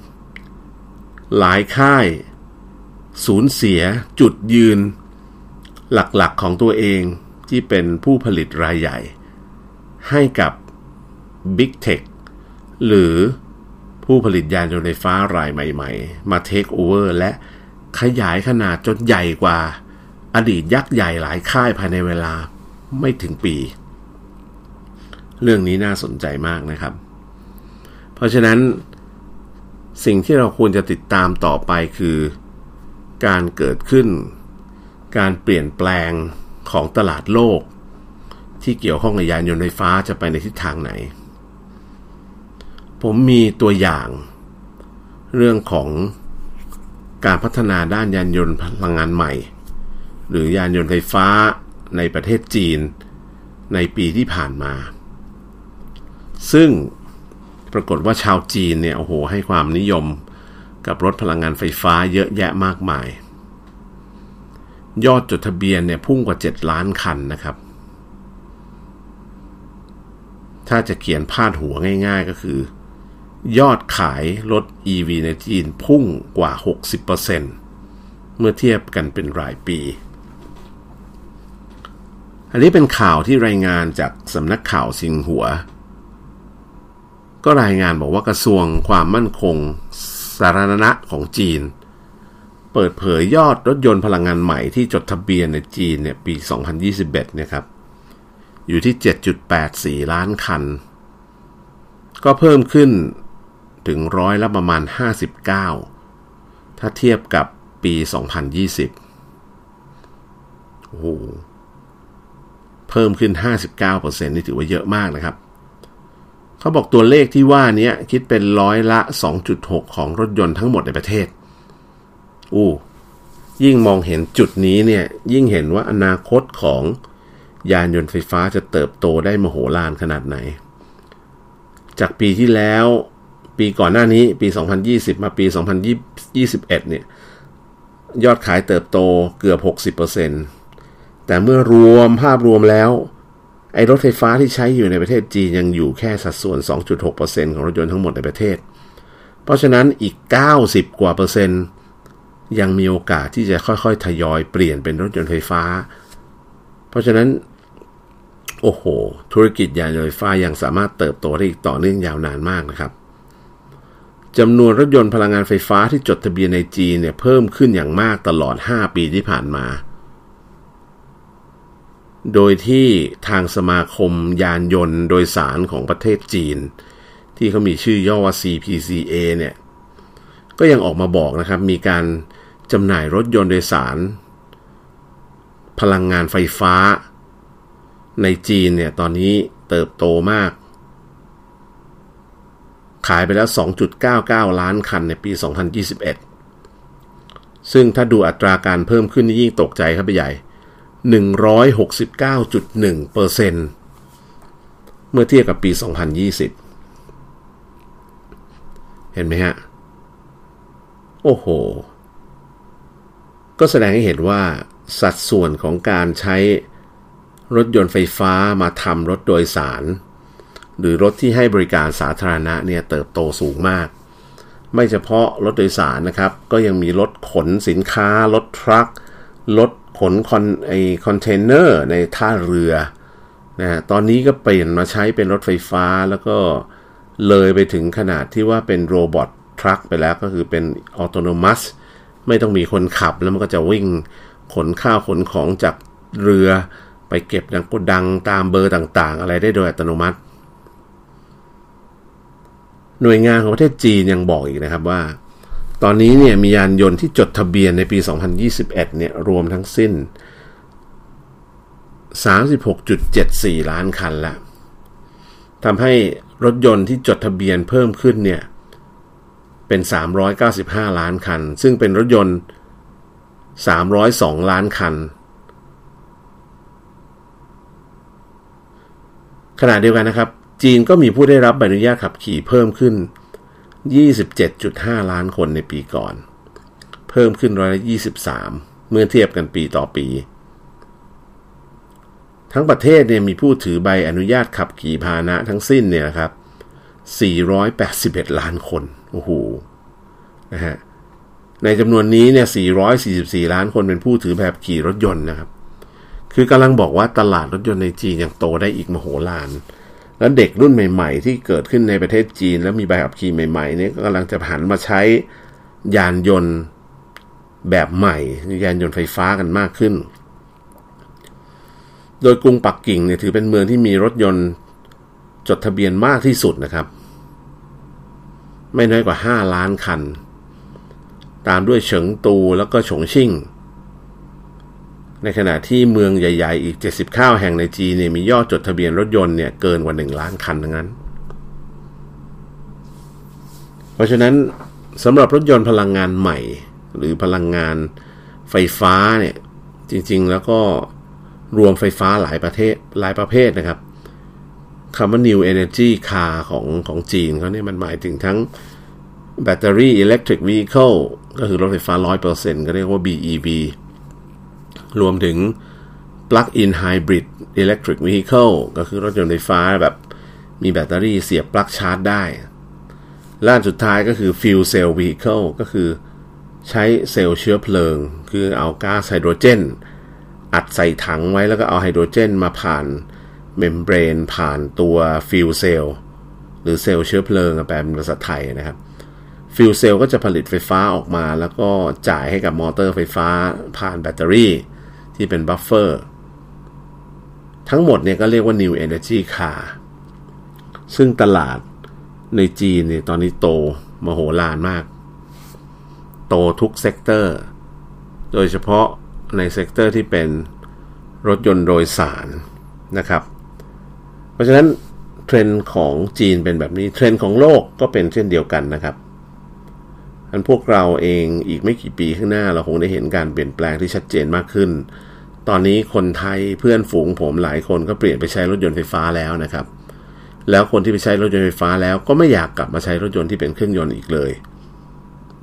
Speaker 1: หลายค่ายสูญเสียจุดยืน หลักๆของตัวเองที่เป็นผู้ผลิตรายใหญ่ ให้กับ Big Tech หรือ ผู้ผลิตยานยนต์ไฟฟ้ารายใหม่ๆ มาเทคโอเวอร์และขยายขนาดจนใหญ่กว่า อดีตยักษ์ใหญ่หลายค่ายภายในเวลาไม่ถึงปี เรื่องนี้น่าสนใจมากนะครับ เพราะฉะนั้นสิ่งที่เราควรจะติดตามต่อไปคือ การเกิดขึ้น การเปลี่ยนแปลงของตลาดโลก ที่เกี่ยวข้องกับยานยนต์ไฟฟ้าจะไปในทิศทางไหน ผมมีตัวอย่าง เรื่องของการพัฒนาด้านยานยนต์พลังงานใหม่ หรือยานยนต์ไฟฟ้าในประเทศจีน ในปีที่ผ่านมา ซึ่งปรากฏว่าชาวจีนเนี่ยโอ้โหให้ความนิยมกับรถพลังงานไฟฟ้าเยอะแยะมากมาย ยอดจดทะเบียนเนี่ยพุ่งกว่า 7 ล้านคันนะครับ ถ้าจะเขียนพาดหัวง่าย ๆ ก็คือ ยอดขายรถ EV ในจีนพุ่งกว่า 60%เมื่อเทียบกันเป็นรายปี อันนี้เป็นข่าวที่รายงานจากสำนักข่าวซิงหัว ก็รายงานบอกว่ากระทรวงความมั่นคงสาธารณะของจีน เปิดเผยยอดรถยนต์พลังงานใหม่ที่จดทะเบียนในจีนเนี่ยปี 2021เนี่ยครับ อยู่ที่ 7.84 ล้านคันก็เพิ่มขึ้น ถึงร้อยละประมาณ 59 ถ้าเทียบกับปี 2020 โอ้โห เพิ่มขึ้น 59%นี่ถือว่าเยอะมากนะครับ เขาบอกตัวเลขที่ว่านี้คิดเป็นร้อยละ 2.6 ของรถยนต์ทั้งหมดในประเทศ อู้ยิ่งมองเห็นจุดนี้เนี่ยยิ่งเห็นว่าอนาคตของยานยนต์ไฟฟ้าจะเติบโตได้มโหฬารขนาดไหน จากปีที่แล้ว ปีก่อนหน้านี้ปี 2020 มาปี 2021 เนี่ย ยอดขายเติบโตเกือบ 60%แต่เมื่อรวมภาพรวมแล้ว ไอ้รถไฟฟ้าที่ใช้อยู่ในประเทศจีนยังอยู่แค่สัดส่วน 2.6%ของรถยนต์ทั้งหมดในประเทศ เพราะฉะนั้นอีก 90 กว่าเปอร์เซ็นต์ยังมีโอกาสที่จะค่อยๆ ทยอยเปลี่ยนเป็นรถยนต์ไฟฟ้า เพราะฉะนั้น โอ้โห ธุรกิจยานยนต์ไฟฟ้ายังสามารถเติบโตได้อีกต่อเนื่องยาวนานมากนะครับ จำนวนรถยนต์พลังงานไฟฟ้าที่จดทะเบียนในจีนเนี่ยเพิ่มขึ้นอย่างมากตลอด 5 ปีที่ผ่านมา โดยที่ทางสมาคมยานยนต์โดยสารของประเทศจีน ที่เขามีชื่อย่อว่า CPCA เนี่ย ก็ยังออกมาบอกนะครับ มีการจำหน่ายรถยนต์โดยสาร พลังงานไฟฟ้า ในจีนเนี่ยตอนนี้เติบโตมาก ขายไปแล้ว 2.99 ล้านคันในปี 2021 ซึ่งถ้าดูอัตราการเพิ่มขึ้นนี่ยิ่งตกใจครับไปใหญ่ 169.1%เมื่อเทียบกับปี 2020 เห็นไหมฮะ โอ้โห ก็แสดงให้เห็นว่าสัดส่วนของการใช้รถยนต์ไฟฟ้ามาทำรถโดยสาร หรือรถที่ให้บริการสาธารณะเนี่ยเติบโตสูงมาก ไม่เฉพาะรถโดยสารนะครับ ก็ยังมีรถขนสินค้า รถ truck รถขนคอนไอคอนเทนเนอร์ในท่าเรือนะตอนนี้ก็เปลี่ยนมาใช้เป็นรถไฟฟ้าแล้วก็เลยไปถึงขนาดที่ว่าเป็น robot truck ไปแล้วก็คือเป็น autonomous ไม่ต้องมีคนขับแล้วมันก็จะวิ่งขนข้าวขนของจากเรือไปเก็บโกดังโกดังตามเบอร์ต่างๆ อะไรได้โดยอัตโนมัติ หน่วยงานของประเทศจีนยังบอกอีกนะครับว่า ตอนนี้เนี่ยมียานยนต์ที่จดทะเบียนในปี 2021 เนี่ยรวมทั้งสิ้น 36.74 ล้านคันแล้วทำให้รถยนต์ที่จดทะเบียนเพิ่มขึ้นเนี่ยเป็น 395 ล้านคัน ซึ่งเป็นรถยนต์ 302 ล้านคัน ขณะเดียวกันนะครับ จีนก็มีผู้ได้รับใบอนุญาตขับขี่เพิ่มขึ้น 27.5 ล้านคนในปีก่อน เพิ่มขึ้นร้อยละ23 เมื่อเทียบกันปีต่อปี ทั้งประเทศเนี่ยมีผู้ถือใบอนุญาตขับขี่พาหนะทั้งสิ้นเนี่ยครับ 481 ล้านคน โอ้โห นะฮะ ในจำนวนนี้เนี่ย 444 ล้านคนเป็นผู้ถือแบบขี่รถยนต์นะครับ คือกำลังบอกว่าตลาดรถยนต์ในจีนยังโตได้อีกมโหฬาร แล้วเด็กรุ่นใหม่ ๆ ที่เกิดขึ้นในประเทศจีน แล้วมีใบขับขี่ใหม่ๆเนี่ยกำลังจะหันมาใช้ยานยนต์แบบใหม่ ยานยนต์ไฟฟ้ากันมากขึ้น โดยกรุงปักกิ่งเนี่ยถือเป็นเมืองที่มีรถยนต์จดทะเบียนมากที่สุดนะครับ ไม่น้อยกว่า 5 ล้านคัน ตามด้วยเฉิงตูแล้วก็ฉงชิ่ง ในขณะที่เมืองใหญ่ ๆ อีก 79 แห่งในจีนเนี่ยมียอดจดทะเบียนรถยนต์เนี่ยเกินกว่า 1 ล้านคันทั้งนั้น เพราะฉะนั้นสำหรับรถยนต์พลังงานใหม่ หรือพลังงานไฟฟ้าเนี่ยจริง ๆ แล้วก็รวมไฟฟ้าหลายประเทศหลายประเภทนะครับคำว่า New Energy Car ของของจีนเขาเนี่ยมันหมายถึงทั้งแบตเตอรี่ Electric Vehicle ก็คือรถไฟฟ้า 100%ก็เรียกว่า BEV รวมถึง Plug-in Hybrid Electric Vehicle ก็คือรถยนต์ไฟฟ้าแบบมีแบตเตอรี่เสียบปลั๊กชาร์จได้อันสุดท้ายก็คือ Fuel Cell Vehicle ก็คือใช้เซลล์เชื้อเพลิง คือเอาก๊าซไฮโดรเจน อัดใส่ถังไว้แล้วก็เอาไฮโดรเจนมาผ่าน membrane ผ่านตัว fuel cell หรือเซลล์เชื้อเพลิงแปลเป็นภาษาไทยนะครับ fuel cell ก็จะผลิตไฟฟ้าออกมา แล้วก็จ่ายให้กับมอเตอร์ไฟฟ้าผ่านแบตเตอรี่ ที่เป็น bufferทั้งหมดเนี่ยก็เรียกว่า New Energy Car ซึ่งตลาดในจีนเนี่ยตอนนี้โตมโหฬารมาก โตทุก sector โดยเฉพาะใน sector ที่เป็นรถยนต์โดยสารนะครับ เพราะฉะนั้นเทรนด์ของจีนเป็นแบบนี้ เทรนด์ของโลกก็เป็นเช่นเดียวกันนะครับ อันพวกเราเองอีกไม่กี่ปีข้างหน้าเราคงได้เห็นการเปลี่ยนแปลงที่ชัดเจนมากขึ้น ตอนนี้คนไทยเพื่อนฝูงผมหลายคนก็เปลี่ยนไปใช้รถยนต์ไฟฟ้าแล้วนะครับ แล้วคนที่ไปใช้รถยนต์ไฟฟ้าแล้วก็ไม่อยากกลับมาใช้รถยนต์ที่เป็นเครื่องยนต์อีกเลย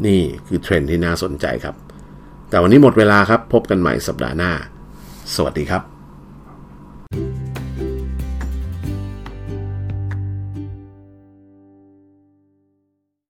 Speaker 1: นี่คือเทรนด์ที่น่าสนใจครับ แต่วันนี้หมดเวลาครับ พบกันใหม่สัปดาห์หน้า สวัสดีครับ